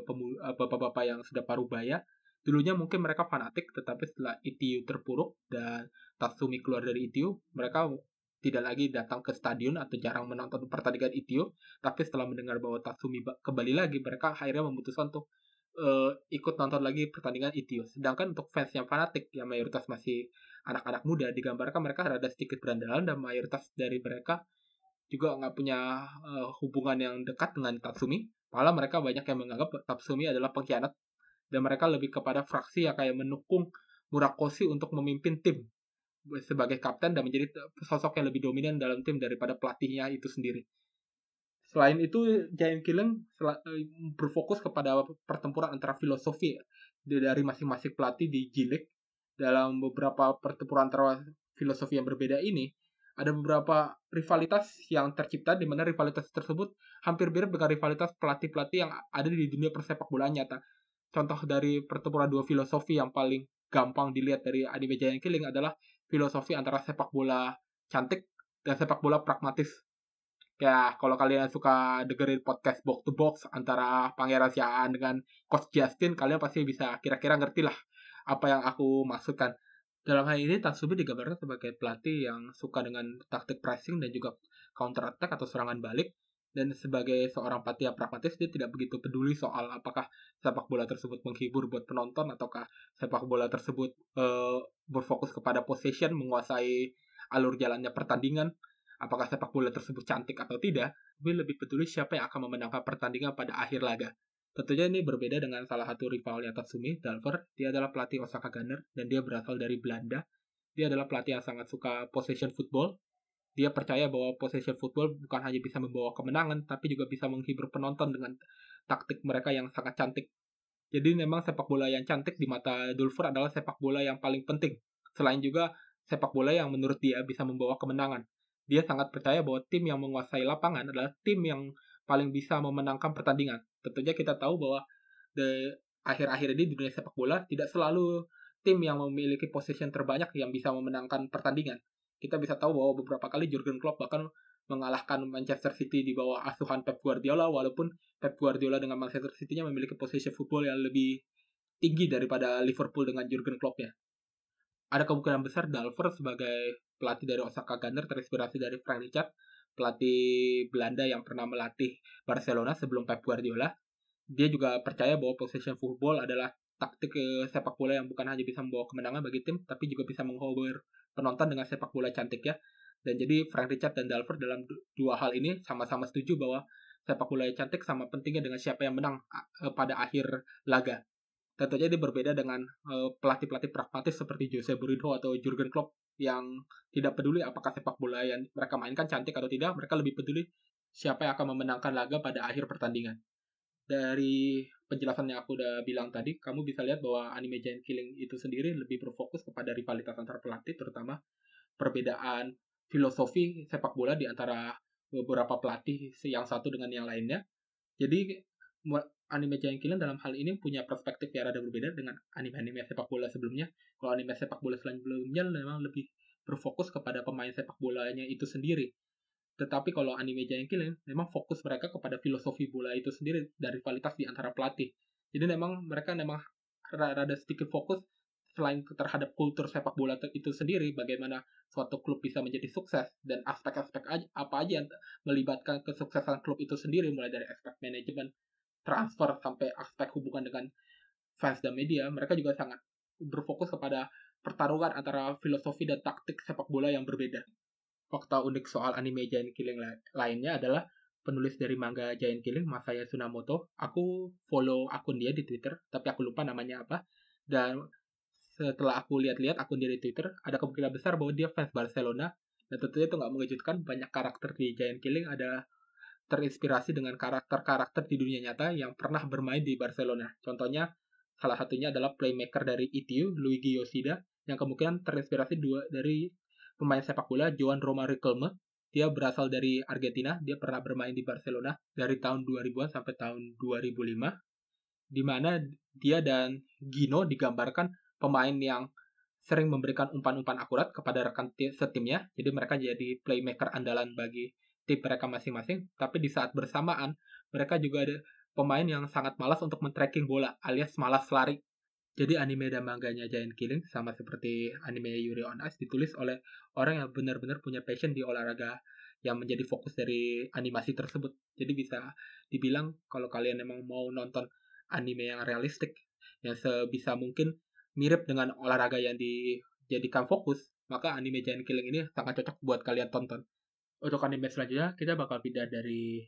[SPEAKER 1] bapak-bapak yang sudah paruh baya dulunya mungkin mereka fanatik tetapi setelah itu terpuruk dan Tatsumi keluar dari itu mereka tidak lagi datang ke stadion atau jarang menonton pertandingan itu tapi setelah mendengar bahwa Tatsumi kembali lagi mereka akhirnya memutuskan untuk uh, ikut nonton lagi pertandingan itu. Sedangkan untuk fans yang fanatik yang mayoritas masih anak-anak muda digambarkan mereka rada sedikit berandalan dan mayoritas dari mereka juga nggak punya uh, hubungan yang dekat dengan Tatsumi. Malah mereka banyak yang menganggap Tatsumi adalah pengkhianat dan mereka lebih kepada fraksi yang kayak mendukung Murakoshi untuk memimpin tim sebagai kapten dan menjadi sosok yang lebih dominan dalam tim daripada pelatihnya itu sendiri. Selain itu, Giant Killing eh, berfokus kepada pertempuran antara filosofi dari masing-masing pelatih di Gilead. Dalam beberapa pertempuran antara filosofi yang berbeda ini, ada beberapa rivalitas yang tercipta di mana rivalitas tersebut hampir mirip dengan rivalitas pelatih-pelatih yang ada di dunia persepak bola nyata. Contoh dari pertempuran dua filosofi yang paling gampang dilihat dari anime Giant Killing adalah filosofi antara sepak bola cantik dan sepak bola pragmatis ya kalau kalian suka dengerin podcast box to box antara Pangeran Siaan dengan Coach Justin kalian pasti bisa kira-kira ngerti lah apa yang aku maksudkan dalam hal ini Tatsumi digambarkan sebagai pelatih yang suka dengan taktik pressing dan juga counter attack atau serangan balik dan sebagai seorang pelatih yang pragmatis dia tidak begitu peduli soal apakah sepak bola tersebut menghibur buat penonton ataukah sepak bola tersebut uh, berfokus kepada possession menguasai alur jalannya pertandingan apakah sepak bola tersebut cantik atau tidak, tapi lebih peduli siapa yang akan memenangkan pertandingan pada akhir laga. Tentunya ini berbeda dengan salah satu rivalnya Tatsumi, Dalver. Dia adalah pelatih Osaka Gunner dan dia berasal dari Belanda. Dia adalah pelatih yang sangat suka possession football. Dia percaya bahwa possession football bukan hanya bisa membawa kemenangan, tapi juga bisa menghibur penonton dengan taktik mereka yang sangat cantik. Jadi memang sepak bola yang cantik di mata Dulfer adalah sepak bola yang paling penting. Selain juga sepak bola yang menurut dia bisa membawa kemenangan dia sangat percaya bahwa tim yang menguasai lapangan adalah tim yang paling bisa memenangkan pertandingan. Tentunya kita tahu bahwa di akhir-akhir ini di dunia sepak bola tidak selalu tim yang memiliki possession terbanyak yang bisa memenangkan pertandingan. Kita bisa tahu bahwa beberapa kali Jurgen Klopp bahkan mengalahkan Manchester City di bawah asuhan Pep Guardiola walaupun Pep Guardiola dengan Manchester City-nya memiliki possession football yang lebih tinggi daripada Liverpool dengan Jurgen Klopp ya. Ada kemungkinan besar Dalver sebagai pelatih dari Osaka Gunner terinspirasi dari Frank Rijkaard, pelatih Belanda yang pernah melatih Barcelona sebelum Pep Guardiola. Dia juga percaya bahwa possession football adalah taktik eh, sepak bola yang bukan hanya bisa membawa kemenangan bagi tim, tapi juga bisa menghibur penonton dengan sepak bola cantik ya. Dan jadi Frank Rijkaard dan Dalver dalam dua hal ini sama-sama setuju bahwa sepak bola yang cantik sama pentingnya dengan siapa yang menang eh, pada akhir laga. Tentunya ini berbeda dengan eh, pelatih-pelatih pragmatis seperti Jose Mourinho atau Jurgen Klopp yang tidak peduli apakah sepak bola yang mereka mainkan cantik atau tidak, mereka lebih peduli siapa yang akan memenangkan laga pada akhir pertandingan. Dari penjelasan yang aku udah bilang tadi, kamu bisa lihat bahwa anime Giant Killing itu sendiri lebih berfokus kepada rivalitas antar pelatih, terutama perbedaan filosofi sepak bola di antara beberapa pelatih yang satu dengan yang lainnya. Jadi anime Giant Killing dalam hal ini punya perspektif yang rada berbeda dengan anime-anime sepak bola sebelumnya. Kalau anime sepak bola sebelumnya memang lebih berfokus kepada pemain sepak bolanya itu sendiri. Tetapi kalau anime Giant Killing memang fokus mereka kepada filosofi bola itu sendiri dari kualitas di antara pelatih. Jadi memang mereka memang rada sedikit fokus selain terhadap kultur sepak bola itu sendiri, bagaimana suatu klub bisa menjadi sukses dan aspek-aspek apa aja yang melibatkan kesuksesan klub itu sendiri, mulai dari aspek manajemen, transfer sampai aspek hubungan dengan fans dan media, mereka juga sangat berfokus kepada pertarungan antara filosofi dan taktik sepak bola yang berbeda. Fakta unik soal anime Giant Killing lainnya adalah penulis dari manga Giant Killing, Masaya Tsunamoto. Aku follow akun dia di Twitter, tapi aku lupa namanya apa. Dan setelah aku lihat-lihat akun dia di Twitter, ada kemungkinan besar bahwa dia fans Barcelona. Dan tentunya itu nggak mengejutkan, banyak karakter di Giant Killing ada terinspirasi dengan karakter-karakter di dunia nyata yang pernah bermain di Barcelona. Contohnya, salah satunya adalah playmaker dari ITU, Luigi Yoshida, yang kemungkinan terinspirasi dua dari pemain sepak bola Joan Roma Riquelme. Dia berasal dari Argentina, dia pernah bermain di Barcelona dari tahun 2000-an sampai tahun 2005 di mana dia dan Gino digambarkan pemain yang sering memberikan umpan-umpan akurat kepada rekan setimnya. Jadi mereka jadi playmaker andalan bagi tim mereka masing-masing. Tapi di saat bersamaan, mereka juga ada pemain yang sangat malas untuk men-tracking bola alias malas lari. Jadi anime dan manganya Giant Killing sama seperti anime Yuri on Ice ditulis oleh orang yang benar-benar punya passion di olahraga yang menjadi fokus dari animasi tersebut. Jadi bisa dibilang kalau kalian emang mau nonton anime yang realistik yang sebisa mungkin mirip dengan olahraga yang dijadikan fokus, maka anime Giant Killing ini sangat cocok buat kalian tonton. Untuk anime selanjutnya, kita bakal pindah dari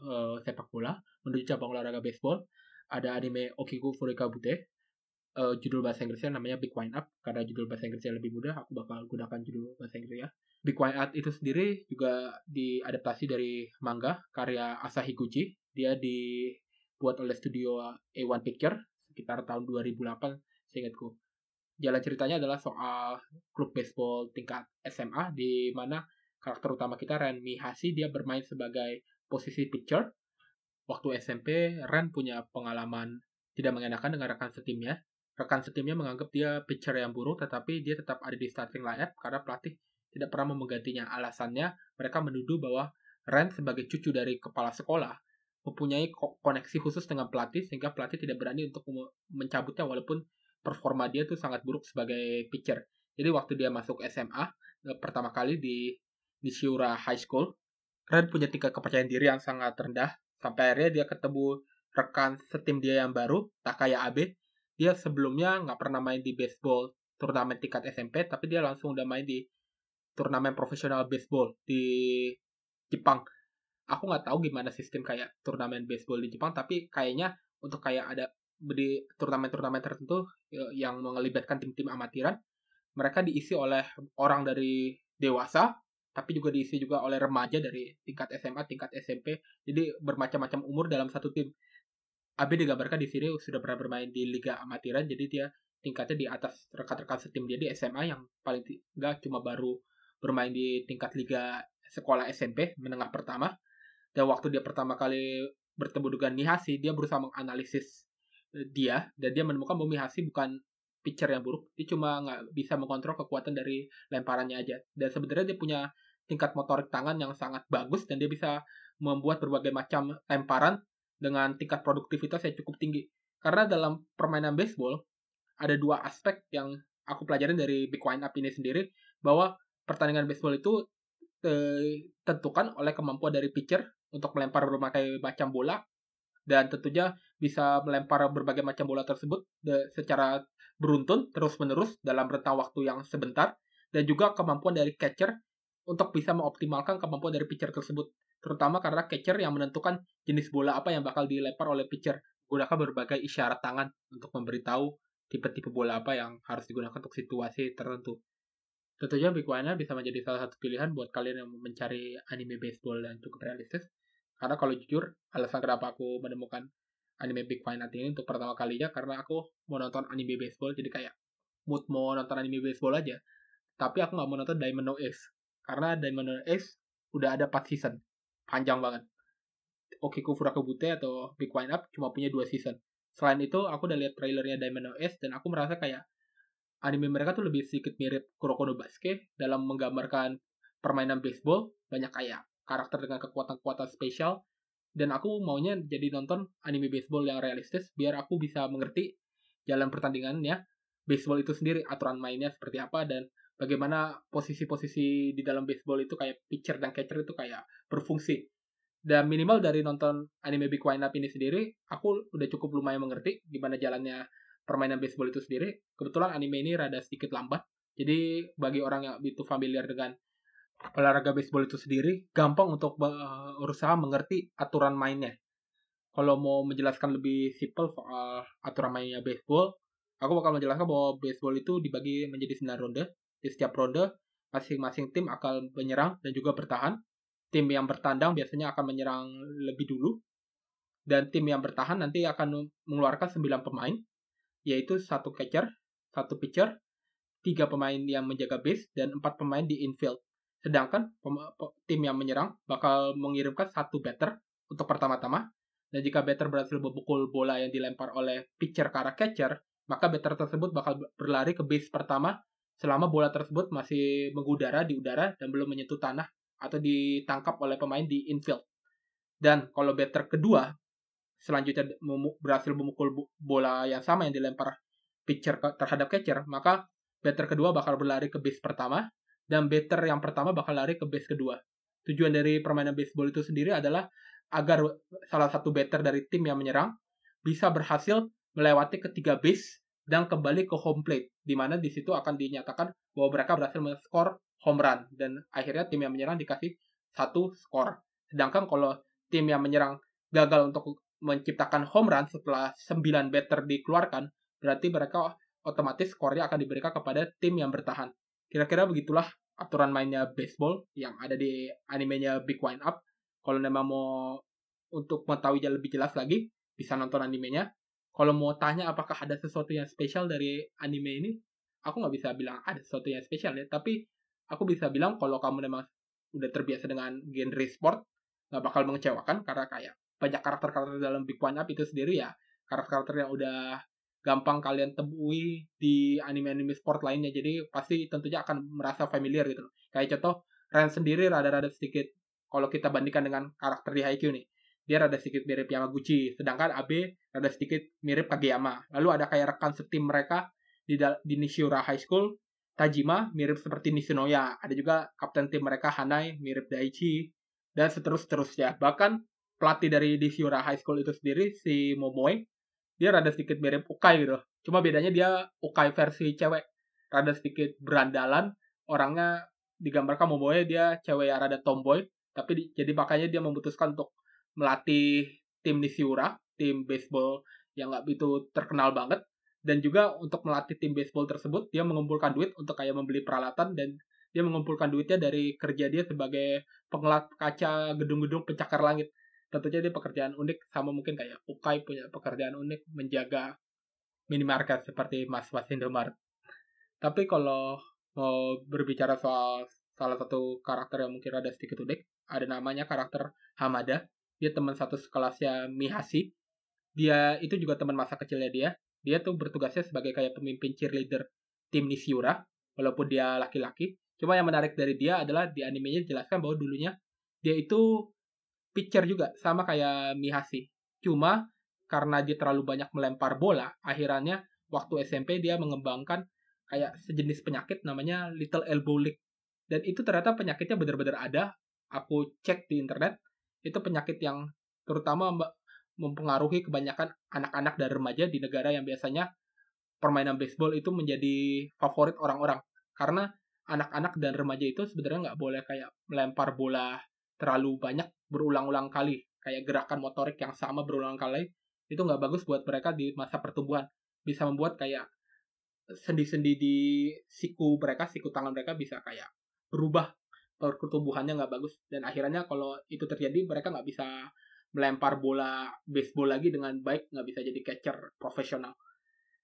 [SPEAKER 1] uh, sepak bola menuju cabang olahraga baseball. Ada anime Okiku Furikabute. Uh, judul bahasa Inggrisnya namanya Big Wind Up. Karena judul bahasa Inggrisnya lebih mudah, aku bakal gunakan judul bahasa Inggrisnya. Big Wind Up itu sendiri juga diadaptasi dari manga karya Asahi Guji. Dia di dibuat oleh studio A1 Picture sekitar tahun 2008 seingatku. Jalan ceritanya adalah soal klub baseball tingkat SMA di mana karakter utama kita Ren Mihasi dia bermain sebagai posisi pitcher. Waktu SMP Ren punya pengalaman tidak mengenakan dengan rekan setimnya. Rekan setimnya menganggap dia pitcher yang buruk tetapi dia tetap ada di starting lineup karena pelatih tidak pernah menggantinya. Alasannya mereka menuduh bahwa Ren sebagai cucu dari kepala sekolah mempunyai koneksi khusus dengan pelatih sehingga pelatih tidak berani untuk mencabutnya walaupun performa dia tuh sangat buruk sebagai pitcher. Jadi waktu dia masuk SMA eh, pertama kali di Nishiura High School, Ren punya tingkat kepercayaan diri yang sangat rendah. Sampai akhirnya dia ketemu rekan setim dia yang baru Takaya Abe. Dia sebelumnya nggak pernah main di baseball turnamen tingkat SMP, tapi dia langsung udah main di turnamen profesional baseball di Jepang. Aku nggak tahu gimana sistem kayak turnamen baseball di Jepang tapi kayaknya untuk kayak ada di turnamen-turnamen tertentu ya, yang melibatkan tim-tim amatiran mereka diisi oleh orang dari dewasa tapi juga diisi juga oleh remaja dari tingkat SMA, tingkat SMP. Jadi bermacam-macam umur dalam satu tim. Abi digambarkan di sini sudah pernah bermain di liga amatiran, jadi dia tingkatnya di atas rekan-rekan setim dia di SMA yang paling tidak cuma baru bermain di tingkat liga sekolah SMP menengah pertama dan waktu dia pertama kali bertemu dengan Mihasi, dia berusaha menganalisis eh, dia dan dia menemukan bahwa Mihasi bukan pitcher yang buruk, dia cuma nggak bisa mengontrol kekuatan dari lemparannya aja. Dan sebenarnya dia punya tingkat motorik tangan yang sangat bagus dan dia bisa membuat berbagai macam lemparan dengan tingkat produktivitas yang cukup tinggi. Karena dalam permainan baseball ada dua aspek yang aku pelajarin dari Big Wind Up ini sendiri bahwa pertandingan baseball itu ditentukan oleh kemampuan dari pitcher untuk melempar berbagai macam bola dan tentunya bisa melempar berbagai macam bola tersebut secara beruntun terus-menerus dalam rentang waktu yang sebentar dan juga kemampuan dari catcher untuk bisa mengoptimalkan kemampuan dari pitcher tersebut terutama karena catcher yang menentukan jenis bola apa yang bakal dilempar oleh pitcher gunakan berbagai isyarat tangan untuk memberitahu tipe-tipe bola apa yang harus digunakan untuk situasi tertentu Tentunya Big One bisa menjadi salah satu pilihan buat kalian yang mencari anime baseball yang cukup realistis. Karena kalau jujur, alasan kenapa aku menemukan anime Big One ini untuk pertama kalinya karena aku mau nonton anime baseball jadi kayak mood mau nonton anime baseball aja. Tapi aku nggak mau nonton Diamond No Ace karena Diamond No Ace udah ada 4 season, panjang banget. Okiku Furakabute atau Big Wine Up cuma punya 2 season. Selain itu, aku udah lihat trailernya Diamond No Ace dan aku merasa kayak anime mereka tuh lebih sedikit mirip Kuroko no Basket dalam menggambarkan permainan baseball banyak kayak karakter dengan kekuatan-kekuatan spesial dan aku maunya jadi nonton anime baseball yang realistis biar aku bisa mengerti jalan pertandingannya baseball itu sendiri aturan mainnya seperti apa dan bagaimana posisi-posisi di dalam baseball itu kayak pitcher dan catcher itu kayak berfungsi dan minimal dari nonton anime Big Wind Up ini sendiri aku udah cukup lumayan mengerti gimana jalannya permainan baseball itu sendiri. Kebetulan anime ini rada sedikit lambat. Jadi bagi orang yang itu familiar dengan olahraga baseball itu sendiri, gampang untuk berusaha mengerti aturan mainnya. Kalau mau menjelaskan lebih simpel soal aturan mainnya baseball, Aku bakal menjelaskan bahwa baseball itu dibagi menjadi 9 ronde. Di setiap ronde, masing-masing tim akan menyerang dan juga bertahan. Tim yang bertandang biasanya akan menyerang lebih dulu. Dan tim yang bertahan nanti akan mengeluarkan 9 pemain, yaitu satu catcher, satu pitcher, tiga pemain yang menjaga base, dan empat pemain di infield. Sedangkan tim yang menyerang bakal mengirimkan satu batter untuk pertama-tama. Dan jika batter berhasil memukul bola yang dilempar oleh pitcher ke arah catcher, maka batter tersebut bakal berlari ke base pertama selama bola tersebut masih mengudara di udara dan belum menyentuh tanah atau ditangkap oleh pemain di infield. Dan kalau batter kedua selanjutnya berhasil memukul bola yang sama yang dilempar pitcher terhadap catcher, maka batter kedua bakal berlari ke base pertama dan batter yang pertama bakal lari ke base kedua. Tujuan dari permainan baseball itu sendiri adalah agar salah satu batter dari tim yang menyerang bisa berhasil melewati ketiga base dan kembali ke home plate, di mana di situ akan dinyatakan bahwa mereka berhasil men-score home run dan akhirnya tim yang menyerang dikasih satu skor. Sedangkan kalau tim yang menyerang gagal untuk menciptakan home run setelah 9 batter dikeluarkan, berarti mereka otomatis skornya akan diberikan kepada tim yang bertahan. Kira-kira begitulah aturan mainnya baseball yang ada di animenya Big Wind Up. Kalau memang mau untuk mengetahui lebih jelas lagi, bisa nonton animenya kalau mau tanya apakah ada sesuatu yang spesial dari anime ini, aku nggak bisa bilang ada sesuatu yang spesial ya. Tapi aku bisa bilang kalau kamu memang udah terbiasa dengan genre sport, nggak bakal mengecewakan karena kayak banyak karakter-karakter dalam Big One Up itu sendiri ya karakter-karakter yang udah gampang kalian temui di anime-anime sport lainnya jadi pasti tentunya akan merasa familiar gitu kayak contoh Ren sendiri rada-rada sedikit kalau kita bandingkan dengan karakter di Haikyuu nih dia rada sedikit mirip Yamaguchi, sedangkan Abe rada sedikit mirip Kageyama. Lalu ada kayak rekan setim mereka di, di Nishiura High School, Tajima mirip seperti Nishinoya. Ada juga kapten tim mereka Hanai mirip Daichi dan seterus-terusnya. Bahkan pelatih dari Nishiura High School itu sendiri si Momoe dia rada sedikit mirip Ukai gitu. Cuma bedanya dia Ukai versi cewek. Rada sedikit berandalan, orangnya digambarkan Momoe dia cewek yang rada tomboy, tapi di, jadi makanya dia memutuskan untuk melatih tim Nishiura, tim baseball yang nggak begitu terkenal banget. Dan juga untuk melatih tim baseball tersebut, dia mengumpulkan duit untuk kayak membeli peralatan dan dia mengumpulkan duitnya dari kerja dia sebagai pengelat kaca gedung-gedung pencakar langit. Tentunya dia pekerjaan unik sama mungkin kayak Ukai punya pekerjaan unik menjaga minimarket seperti Mas Mas Indomaret. Tapi kalau mau berbicara soal salah satu karakter yang mungkin ada sedikit unik, ada namanya karakter Hamada. Dia teman satu sekelasnya Mihashi. Dia itu juga teman masa kecilnya dia. Dia tuh bertugasnya sebagai kayak pemimpin cheerleader tim Nishiura walaupun dia laki-laki. Cuma yang menarik dari dia adalah di animenya dijelaskan bahwa dulunya dia itu pitcher juga sama kayak Mihashi cuma karena dia terlalu banyak melempar bola akhirnya waktu SMP dia mengembangkan kayak sejenis penyakit namanya little elbow leak. Dan itu ternyata penyakitnya benar-benar ada. Aku cek di internet itu penyakit yang terutama mempengaruhi kebanyakan anak-anak dan remaja di negara yang biasanya permainan baseball itu menjadi favorit orang-orang. Karena anak-anak dan remaja itu sebenarnya nggak boleh kayak melempar bola terlalu banyak berulang-ulang kali. Kayak gerakan motorik yang sama berulang kali itu nggak bagus buat mereka di masa pertumbuhan. Bisa membuat kayak sendi-sendi di siku mereka siku tangan mereka bisa kayak berubah pertumbuhannya nggak bagus. Dan akhirnya kalau itu terjadi mereka nggak bisa melempar bola baseball lagi dengan baik nggak bisa jadi catcher profesional.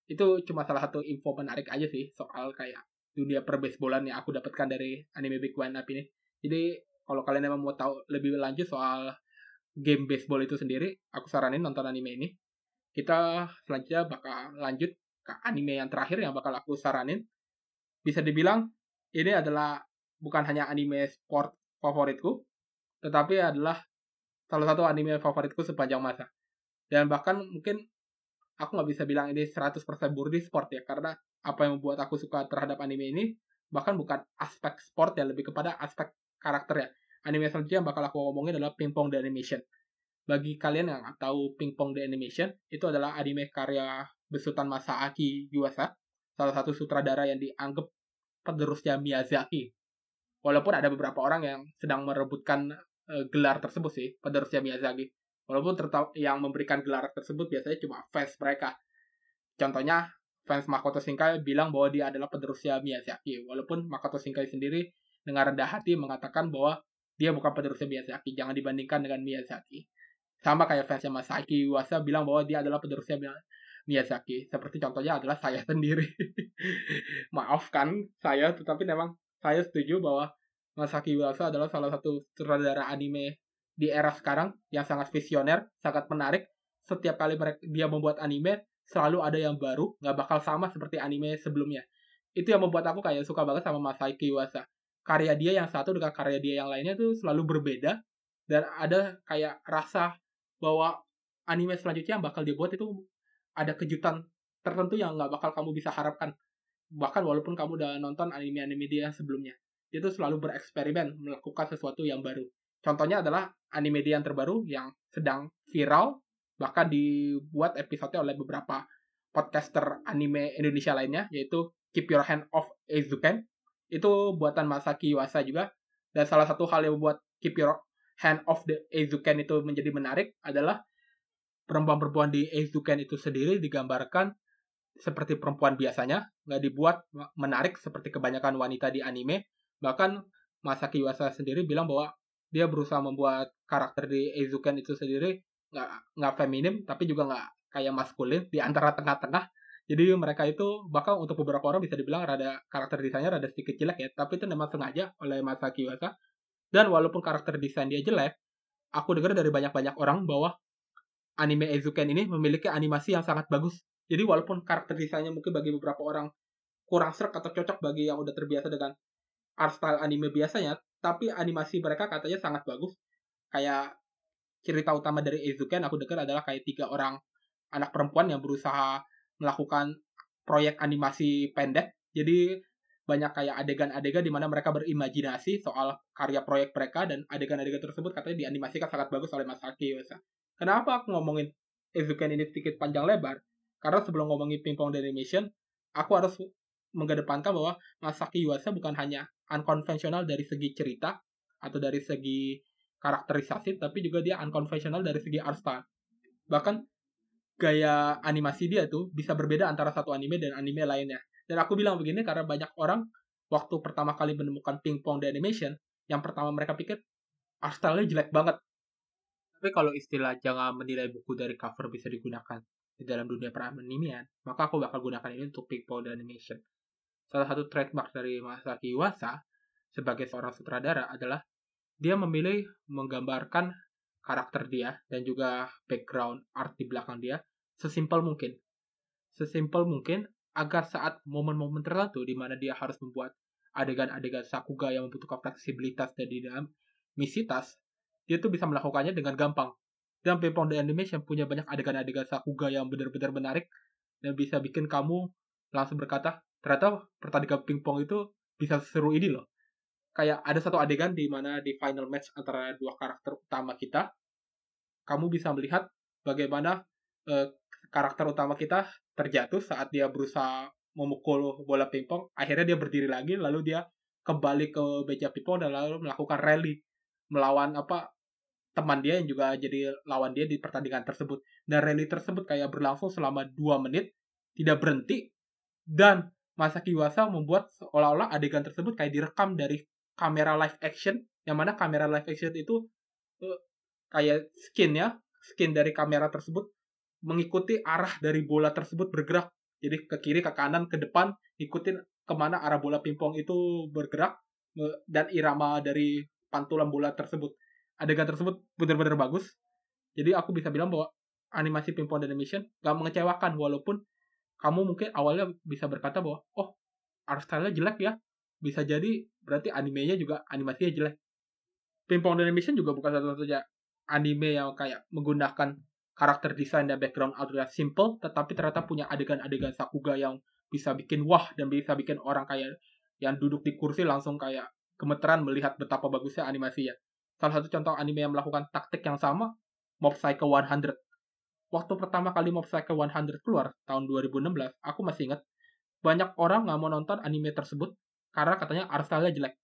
[SPEAKER 1] Itu cuma salah satu info menarik aja sih soal kayak dunia per baseballan yang aku dapatkan dari anime Big One Up ini. Jadi kalau kalian memang mau tahu lebih lanjut soal game baseball itu sendiri aku saranin nonton anime ini kita selanjutnya bakal lanjut ke anime yang terakhir yang bakal aku saranin bisa dibilang ini adalah bukan hanya anime sport favoritku, tetapi adalah salah satu anime favoritku sepanjang masa. Dan bahkan mungkin aku nggak bisa bilang ini 100% murni sport ya, karena apa yang membuat aku suka terhadap anime ini bahkan bukan aspek sport ya, lebih kepada aspek karakter ya. Anime selanjutnya yang bakal aku ngomongin adalah Ping Pong The Animation. Bagi kalian yang tahu Ping Pong The Animation, itu adalah anime karya besutan Masaaki Yuasa, salah satu sutradara yang dianggap penerusnya Miyazaki Walaupun ada beberapa orang yang sedang merebutkan uh, gelar tersebut sih, penerusnya Miyazaki. Walaupun yang memberikan gelar tersebut biasanya cuma fans mereka. Contohnya fans Makoto Shinkai bilang bahwa dia adalah penerusnya Miyazaki. Walaupun Makoto Shinkai sendiri dengan rendah hati mengatakan bahwa dia bukan penerusnya Miyazaki, jangan dibandingkan dengan Miyazaki. Sama kayak fansnya Masaki Iwasa bilang bahwa dia adalah penerusnya Miyazaki. Seperti contohnya adalah saya sendiri. Maafkan saya, tetapi memang saya setuju bahwa Masaki Iwasa adalah salah satu sutradara anime di era sekarang yang sangat visioner, sangat menarik. Setiap kali mereka, dia membuat anime, selalu ada yang baru, nggak bakal sama seperti anime sebelumnya. Itu yang membuat aku kayak suka banget sama Masaki Iwasa. Karya dia yang satu dengan karya dia yang lainnya tuh selalu berbeda, dan ada kayak rasa bahwa anime selanjutnya yang bakal dibuat itu ada kejutan tertentu yang nggak bakal kamu bisa harapkan. Bahkan walaupun kamu udah nonton anime-anime dia sebelumnya. Dia tuh selalu bereksperimen, melakukan sesuatu yang baru. Contohnya adalah anime dia yang terbaru yang sedang viral bahkan dibuat episode oleh beberapa podcaster anime Indonesia lainnya yaitu Keep Your Hand Off Eizouken itu buatan Masaki Yuasa juga. Dan salah satu hal yang membuat Keep Your Hand Off the Eizouken itu menjadi menarik adalah perempuan-perempuan di Eizouken itu sendiri digambarkan seperti perempuan biasanya. Nggak dibuat menarik seperti kebanyakan wanita di anime. Bahkan Masaki Yuasa sendiri bilang bahwa dia berusaha membuat karakter di Eizouken itu sendiri nggak nggak feminim tapi juga nggak kayak maskulin di antara tengah-tengah jadi mereka itu bahkan untuk beberapa orang bisa dibilang rada karakter desainnya rada sedikit jelek ya tapi itu memang sengaja oleh Masaki Wasa dan walaupun karakter desain dia jelek aku dengar dari banyak-banyak orang bahwa anime Ezuken ini memiliki animasi yang sangat bagus. Jadi walaupun karakter desainnya mungkin bagi beberapa orang kurang serak atau cocok bagi yang udah terbiasa dengan art style anime biasanya tapi animasi mereka katanya sangat bagus. Kayak cerita utama dari Ezuken aku dengar adalah kayak tiga orang anak perempuan yang berusaha melakukan proyek animasi pendek. Jadi banyak kayak adegan-adegan di mana mereka berimajinasi soal karya proyek mereka dan adegan-adegan tersebut katanya dianimasikan sangat bagus oleh Masaki Yuasa. Kenapa aku ngomongin Ezuken ini sedikit panjang lebar? Karena sebelum ngomongin pingpong animation, aku harus mengedepankan bahwa Masaki Yuasa bukan hanya unkonvensional dari segi cerita atau dari segi karakterisasi tapi juga dia unconventional dari segi art style. Bahkan gaya animasi dia tuh bisa berbeda antara satu anime dan anime lainnya. Dan aku bilang begini karena banyak orang waktu pertama kali menemukan pingpong di animation, yang pertama mereka pikir art style-nya jelek banget. Tapi kalau istilah jangan menilai buku dari cover bisa digunakan di dalam dunia peranimian, maka aku bakal gunakan ini untuk pingpong di animation. Salah satu trademark dari Masaki Iwasa sebagai seorang sutradara adalah dia memilih menggambarkan karakter dia dan juga background art di belakang dia sesimpel mungkin. Sesimpel mungkin agar saat momen-momen tertentu di mana dia harus membuat adegan-adegan sakuga yang membutuhkan fleksibilitas dan dinamisitas, dia tuh bisa melakukannya dengan gampang. Dan Pingpong The Animation punya banyak adegan-adegan sakuga yang benar-benar menarik dan bisa bikin kamu langsung berkata, ternyata pertandingan pingpong itu bisa seru ini loh kayak ada satu adegan di mana di final match antara dua karakter utama kita, kamu bisa melihat bagaimana uh, karakter utama kita terjatuh saat dia berusaha memukul bola pingpong. Akhirnya dia berdiri lagi, lalu dia kembali ke meja pingpong dan lalu melakukan rally melawan apa teman dia yang juga jadi lawan dia di pertandingan tersebut. Dan rally tersebut kayak berlangsung selama dua menit, tidak berhenti, dan Masaki Iwasa membuat seolah-olah adegan tersebut kayak direkam dari kamera live action yang mana kamera live action itu uh, kayak skin ya skin dari kamera tersebut mengikuti arah dari bola tersebut bergerak. Jadi ke kiri ke kanan ke depan ikutin ke mana arah bola pingpong itu bergerak dan irama dari pantulan bola tersebut. Adegan tersebut benar-benar bagus. Jadi aku bisa bilang bahwa animasi pingpong animation gak mengecewakan walaupun kamu mungkin awalnya bisa berkata bahwa oh art style-nya jelek ya bisa jadi berarti animenya juga animasinya jelek. Pingpong Animation juga bukan satu-satunya anime yang kayak menggunakan karakter desain dan background yang simple, tetapi ternyata punya adegan-adegan sakuga yang bisa bikin wah dan bisa bikin orang kayak yang duduk di kursi langsung kayak gemeteran melihat betapa bagusnya animasinya. Salah satu contoh anime yang melakukan taktik yang sama, Mob Psycho 100. Waktu pertama kali Mob Psycho 100 keluar, tahun 2016, aku masih ingat, banyak orang nggak mau nonton anime tersebut karena katanya art style-nya jelek.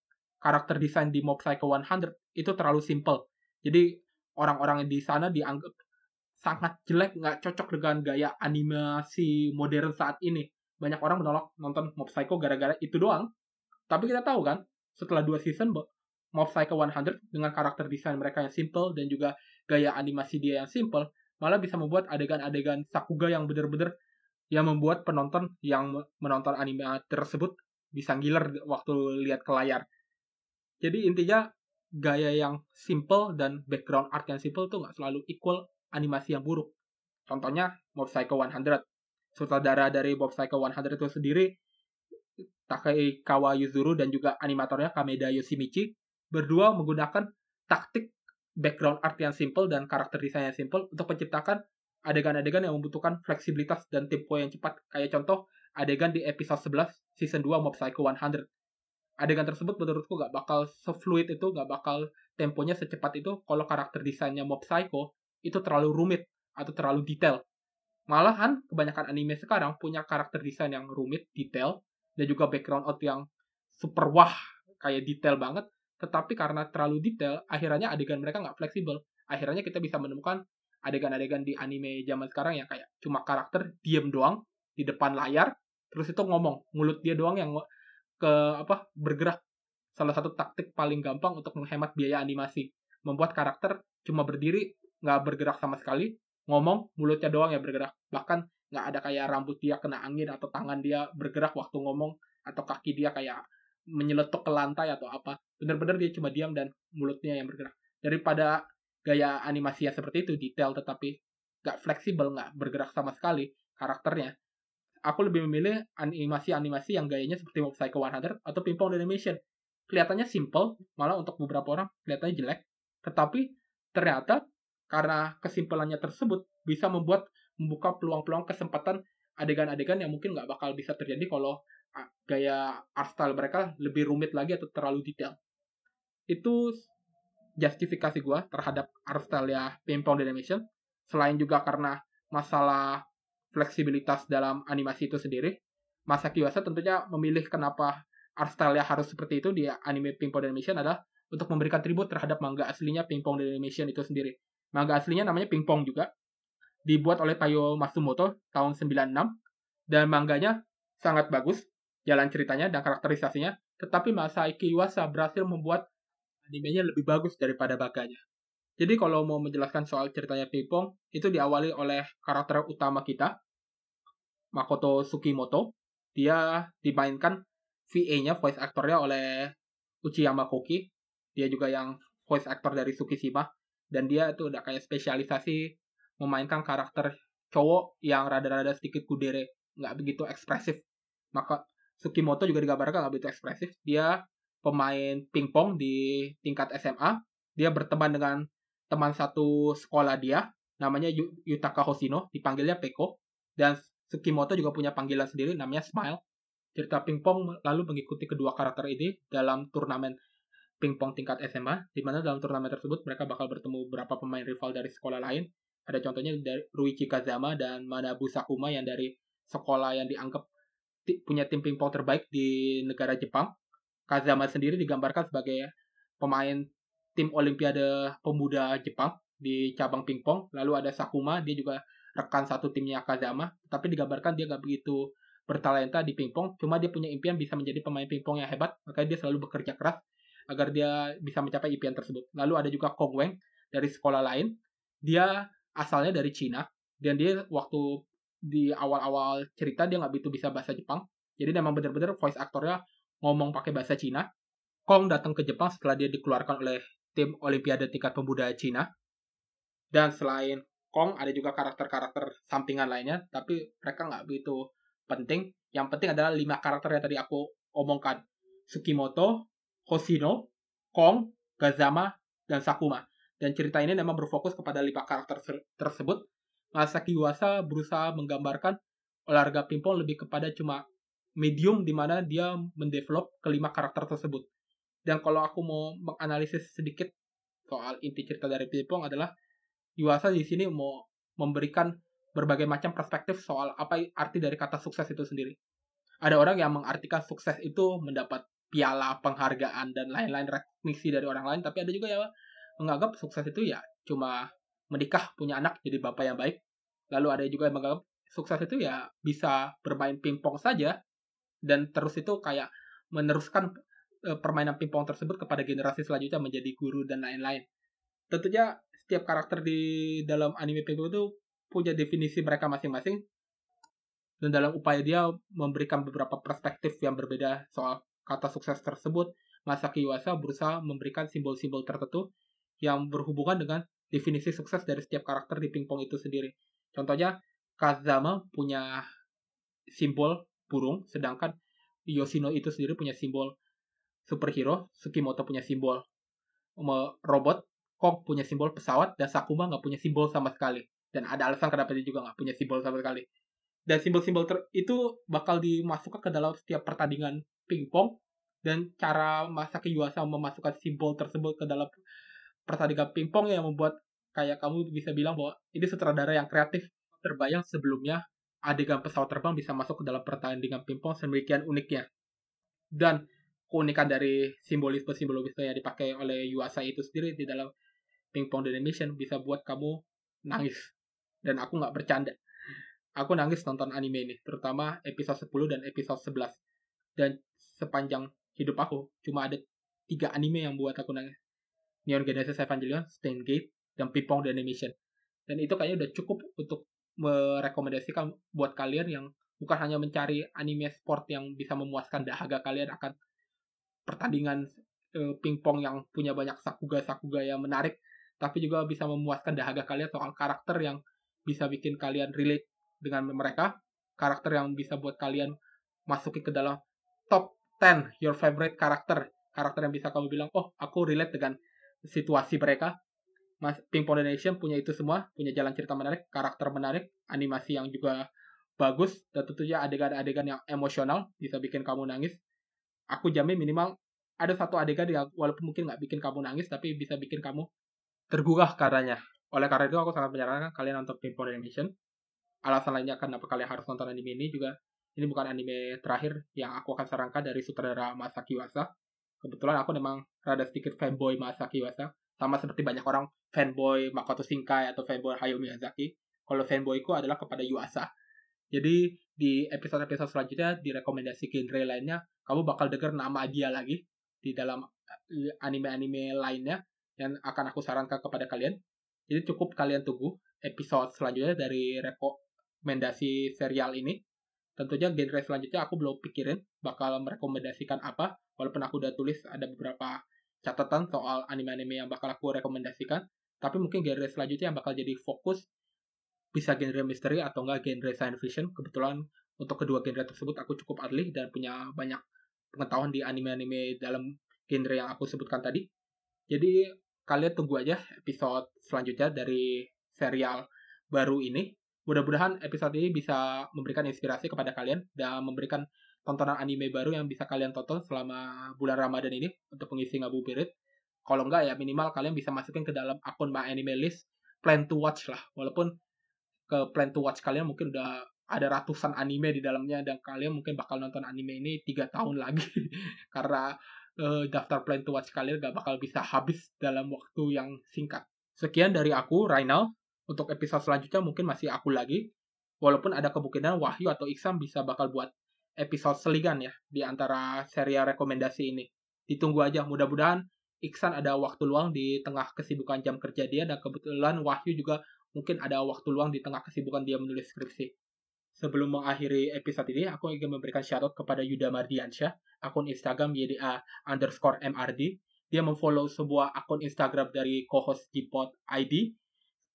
[SPEAKER 1] Karakter desain di Mob Psycho 100 itu terlalu simple. Jadi orang-orang di sana dianggap sangat jelek, nggak cocok dengan gaya animasi modern saat ini. banyak orang menolak nonton Mob Psycho gara-gara itu doang. Tapi kita tahu kan, setelah dua season Mob Psycho 100 dengan karakter desain mereka yang simple dan juga gaya animasi dia yang simple, malah bisa membuat adegan-adegan Sakuga yang bener-bener yang membuat penonton yang menonton anime tersebut bisa ngiler waktu lihat ke layar. Jadi intinya gaya yang simple dan background art yang simple tuh nggak selalu equal animasi yang buruk. Contohnya Mob Psycho 100 sutradara dari Bob Psycho 100 itu sendiri Takekawa Yuzuru dan juga animatornya Kameda Yoshimichi berdua menggunakan taktik background art yang simple dan karakter desain yang simple untuk menciptakan adegan-adegan yang membutuhkan fleksibilitas dan tempo yang cepat. Kayak contoh adegan di episode 11 season 2 Mob Psycho 100. Adegan tersebut menurutku gak bakal se-fluid itu, gak bakal temponya secepat itu kalau karakter desainnya Mob Psycho itu terlalu rumit atau terlalu detail. Malahan kebanyakan anime sekarang punya karakter desain yang rumit, detail, dan juga background art yang super wah, kayak detail banget. Tetapi karena terlalu detail, akhirnya adegan mereka nggak fleksibel. Akhirnya kita bisa menemukan adegan-adegan di anime zaman sekarang yang kayak cuma karakter diem doang di depan layar, terus itu ngomong, mulut dia doang yang ke apa bergerak. Salah satu taktik paling gampang untuk menghemat biaya animasi, membuat karakter cuma berdiri nggak bergerak sama sekali, ngomong mulutnya doang yang bergerak. Bahkan nggak ada kayak rambut dia kena angin atau tangan dia bergerak waktu ngomong atau kaki dia kayak menyeletuk ke lantai atau apa. Bener-bener dia cuma diam dan mulutnya yang bergerak. Daripada gaya animasi yang seperti itu detail tetapi nggak fleksibel nggak bergerak sama sekali karakternya aku lebih memilih animasi-animasi yang gayanya seperti Mob Psycho 100 atau Pimpong Animation kelihatannya simple malah untuk beberapa orang kelihatannya jelek tetapi ternyata karena kesimpulannya tersebut bisa membuat membuka peluang-peluang kesempatan adegan-adegan yang mungkin nggak bakal bisa terjadi kalau gaya art style mereka lebih rumit lagi atau terlalu detail. Itu justifikasi gue terhadap art style ya Pimpong Animation. Selain juga karena masalah fleksibilitas dalam animasi itu sendiri, Masaki Yuasa tentunya memilih kenapa art style harus seperti itu di anime Pimpong Animation adalah untuk memberikan tribut terhadap manga aslinya Pimpong Animation itu sendiri. Manga aslinya namanya Pingpong juga. Dibuat oleh Tayo Matsumoto tahun 96 dan mangganya sangat bagus jalan ceritanya dan karakterisasinya, tetapi Masaiki Iwasa berhasil membuat animenya lebih bagus daripada baganya. Jadi kalau mau menjelaskan soal ceritanya Pingpong, itu diawali oleh karakter utama kita, Makoto Sukimoto. Dia dimainkan VA-nya, voice actornya oleh Uchiyama Koki. Dia juga yang voice actor dari Tsukishima dan dia itu udah kayak spesialisasi memainkan karakter cowok yang rada-rada sedikit kudere nggak begitu ekspresif maka Sukimoto juga digambarkan nggak begitu ekspresif dia pemain pingpong di tingkat SMA dia berteman dengan teman satu sekolah dia namanya Yutaka Hoshino dipanggilnya Peko dan Sukimoto juga punya panggilan sendiri namanya Smile cerita pingpong lalu mengikuti kedua karakter ini dalam turnamen pingpong tingkat SMA, di mana dalam turnamen tersebut mereka bakal bertemu beberapa pemain rival dari sekolah lain. Ada contohnya dari Ruichi Kazama dan Manabu Sakuma yang dari sekolah yang dianggap punya tim pingpong terbaik di negara Jepang. Kazama sendiri digambarkan sebagai pemain tim Olimpiade Pemuda Jepang di cabang pingpong. Lalu ada Sakuma, dia juga rekan satu timnya Kazama, tapi digambarkan dia gak begitu bertalenta di pingpong, cuma dia punya impian bisa menjadi pemain pingpong yang hebat, makanya dia selalu bekerja keras agar dia bisa mencapai impian tersebut. Lalu ada juga Kong Weng dari sekolah lain. Dia asalnya dari Cina dan dia waktu di awal-awal cerita dia nggak begitu bisa bahasa Jepang. Jadi memang benar-benar voice aktornya ngomong pakai bahasa Cina. Kong datang ke Jepang setelah dia dikeluarkan oleh tim Olimpiade tingkat pemuda Cina. Dan selain Kong ada juga karakter-karakter sampingan lainnya, tapi mereka nggak begitu penting. Yang penting adalah lima karakter yang tadi aku omongkan. Sukimoto, Hoshino, Kong, Gazama, dan Sakuma. Dan cerita ini memang berfokus kepada lima karakter tersebut. Masaki Yuasa berusaha menggambarkan olahraga pingpong lebih kepada cuma medium di mana dia mendevelop kelima karakter tersebut. Dan kalau aku mau menganalisis sedikit soal inti cerita dari pingpong adalah Yuasa di sini mau memberikan berbagai macam perspektif soal apa arti dari kata sukses itu sendiri. Ada orang yang mengartikan sukses itu mendapat piala penghargaan dan lain-lain rekognisi dari orang lain tapi ada juga yang menganggap sukses itu ya cuma menikah punya anak jadi bapak yang baik lalu ada juga yang menganggap sukses itu ya bisa bermain pingpong saja dan terus itu kayak meneruskan permainan pingpong tersebut kepada generasi selanjutnya menjadi guru dan lain-lain. Tentunya setiap karakter di dalam anime pingpong itu punya definisi mereka masing-masing dan dalam upaya dia memberikan beberapa perspektif yang berbeda soal kata sukses tersebut, Masaki Yuasa berusaha memberikan simbol-simbol tertentu yang berhubungan dengan definisi sukses dari setiap karakter di pingpong itu sendiri. Contohnya, Kazama punya simbol burung, sedangkan Yoshino itu sendiri punya simbol superhero, Sukimoto punya simbol robot, Kong punya simbol pesawat, dan Sakuma nggak punya simbol sama sekali. Dan ada alasan kenapa dia juga nggak punya simbol sama sekali. Dan simbol-simbol itu bakal dimasukkan ke dalam setiap pertandingan pingpong dan cara Masaki Yuasa memasukkan simbol tersebut ke dalam pertandingan pingpong yang membuat kayak kamu bisa bilang bahwa ini sutradara yang kreatif terbayang sebelumnya adegan pesawat terbang bisa masuk ke dalam pertandingan pingpong sedemikian uniknya dan keunikan dari simbolisme-simbolisme yang dipakai oleh Yuasa itu sendiri di dalam pingpong animation bisa buat kamu nangis. Dan aku nggak bercanda. Aku nangis nonton anime ini terutama episode 10 dan episode 11 dan sepanjang hidup aku cuma ada tiga anime yang buat aku nangis. Neon Genesis Evangelion, Steins Gate, dan The Animation. Dan itu kayaknya udah cukup untuk merekomendasikan buat kalian yang bukan hanya mencari anime sport yang bisa memuaskan dahaga kalian akan pertandingan e, pingpong yang punya banyak sakuga-sakuga yang menarik, tapi juga bisa memuaskan dahaga kalian soal karakter yang bisa bikin kalian relate dengan mereka, karakter yang bisa buat kalian masuki ke dalam top 10 your favorite karakter, karakter yang bisa kamu bilang, oh aku relate dengan situasi mereka. Mas Pingpong Nation punya itu semua, punya jalan cerita menarik, karakter menarik, animasi yang juga bagus, dan tentunya adegan-adegan yang emosional bisa bikin kamu nangis. Aku jamin minimal ada satu adegan yang walaupun mungkin nggak bikin kamu nangis, tapi bisa bikin kamu tergugah karenanya. Oleh karena itu aku sangat menyarankan kalian nonton Pingpong Animation. Alasan lainnya kenapa kalian harus nonton anime ini juga ini bukan anime terakhir yang aku akan sarankan dari sutradara Masaki Wasa kebetulan aku memang rada sedikit fanboy Masaki Yuasa sama seperti banyak orang fanboy Makoto Shinkai atau fanboy Hayao Miyazaki kalau fanboyku adalah kepada Yuasa jadi di episode-episode selanjutnya di rekomendasi genre lainnya kamu bakal denger nama dia lagi di dalam eh, anime-anime lainnya yang akan aku sarankan kepada kalian. Jadi cukup kalian tunggu episode selanjutnya dari rekomendasi serial ini. Tentunya genre selanjutnya aku belum pikirin bakal merekomendasikan apa walaupun aku udah tulis ada beberapa catatan soal anime-anime yang bakal aku rekomendasikan. Tapi mungkin genre selanjutnya yang bakal jadi fokus bisa genre misteri atau enggak genre science fiction kebetulan untuk kedua genre tersebut aku cukup ahli dan punya banyak pengetahuan di anime-anime dalam genre yang aku sebutkan tadi jadi kalian tunggu aja episode selanjutnya dari serial baru ini Mudah-mudahan episode ini bisa memberikan inspirasi kepada kalian dan memberikan tontonan anime baru yang bisa kalian tonton selama bulan Ramadan ini untuk mengisi ngabuburit. Kalau enggak ya minimal kalian bisa masukin ke dalam akun My Anime List plan to watch lah. Walaupun ke plan to watch kalian mungkin udah ada ratusan anime di dalamnya dan kalian mungkin bakal nonton anime ini tiga tahun lagi karena uh, daftar plan to watch kalian gak bakal bisa habis dalam waktu yang singkat. Sekian dari aku, Rainal untuk episode selanjutnya mungkin masih aku lagi. Walaupun ada kemungkinan Wahyu atau Iksan bisa bakal buat episode selingan ya di antara serial rekomendasi ini. Ditunggu aja, mudah-mudahan Iksan ada waktu luang di tengah kesibukan jam kerja dia dan kebetulan Wahyu juga mungkin ada waktu luang di tengah kesibukan dia menulis skripsi. Sebelum mengakhiri episode ini, aku ingin memberikan shoutout kepada Yuda Mardiansyah, akun Instagram YDA underscore MRD. Dia memfollow sebuah akun Instagram dari co-host Gpod ID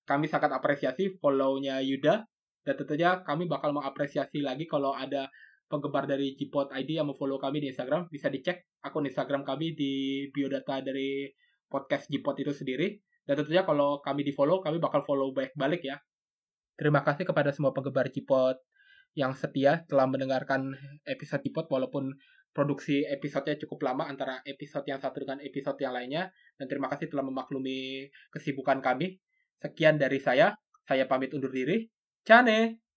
[SPEAKER 1] kami sangat apresiasi follow-nya Yuda dan tentunya kami bakal mengapresiasi lagi kalau ada penggemar dari Gpod ID yang memfollow kami di Instagram bisa dicek akun Instagram kami di biodata dari podcast Gpod itu sendiri dan tentunya kalau kami di follow kami bakal follow baik balik ya terima kasih kepada semua penggemar Gpod yang setia telah mendengarkan episode Gpod walaupun produksi episodenya cukup lama antara episode yang satu dengan episode yang lainnya dan terima kasih telah memaklumi kesibukan kami Sekian dari saya. Saya pamit undur diri. Cane!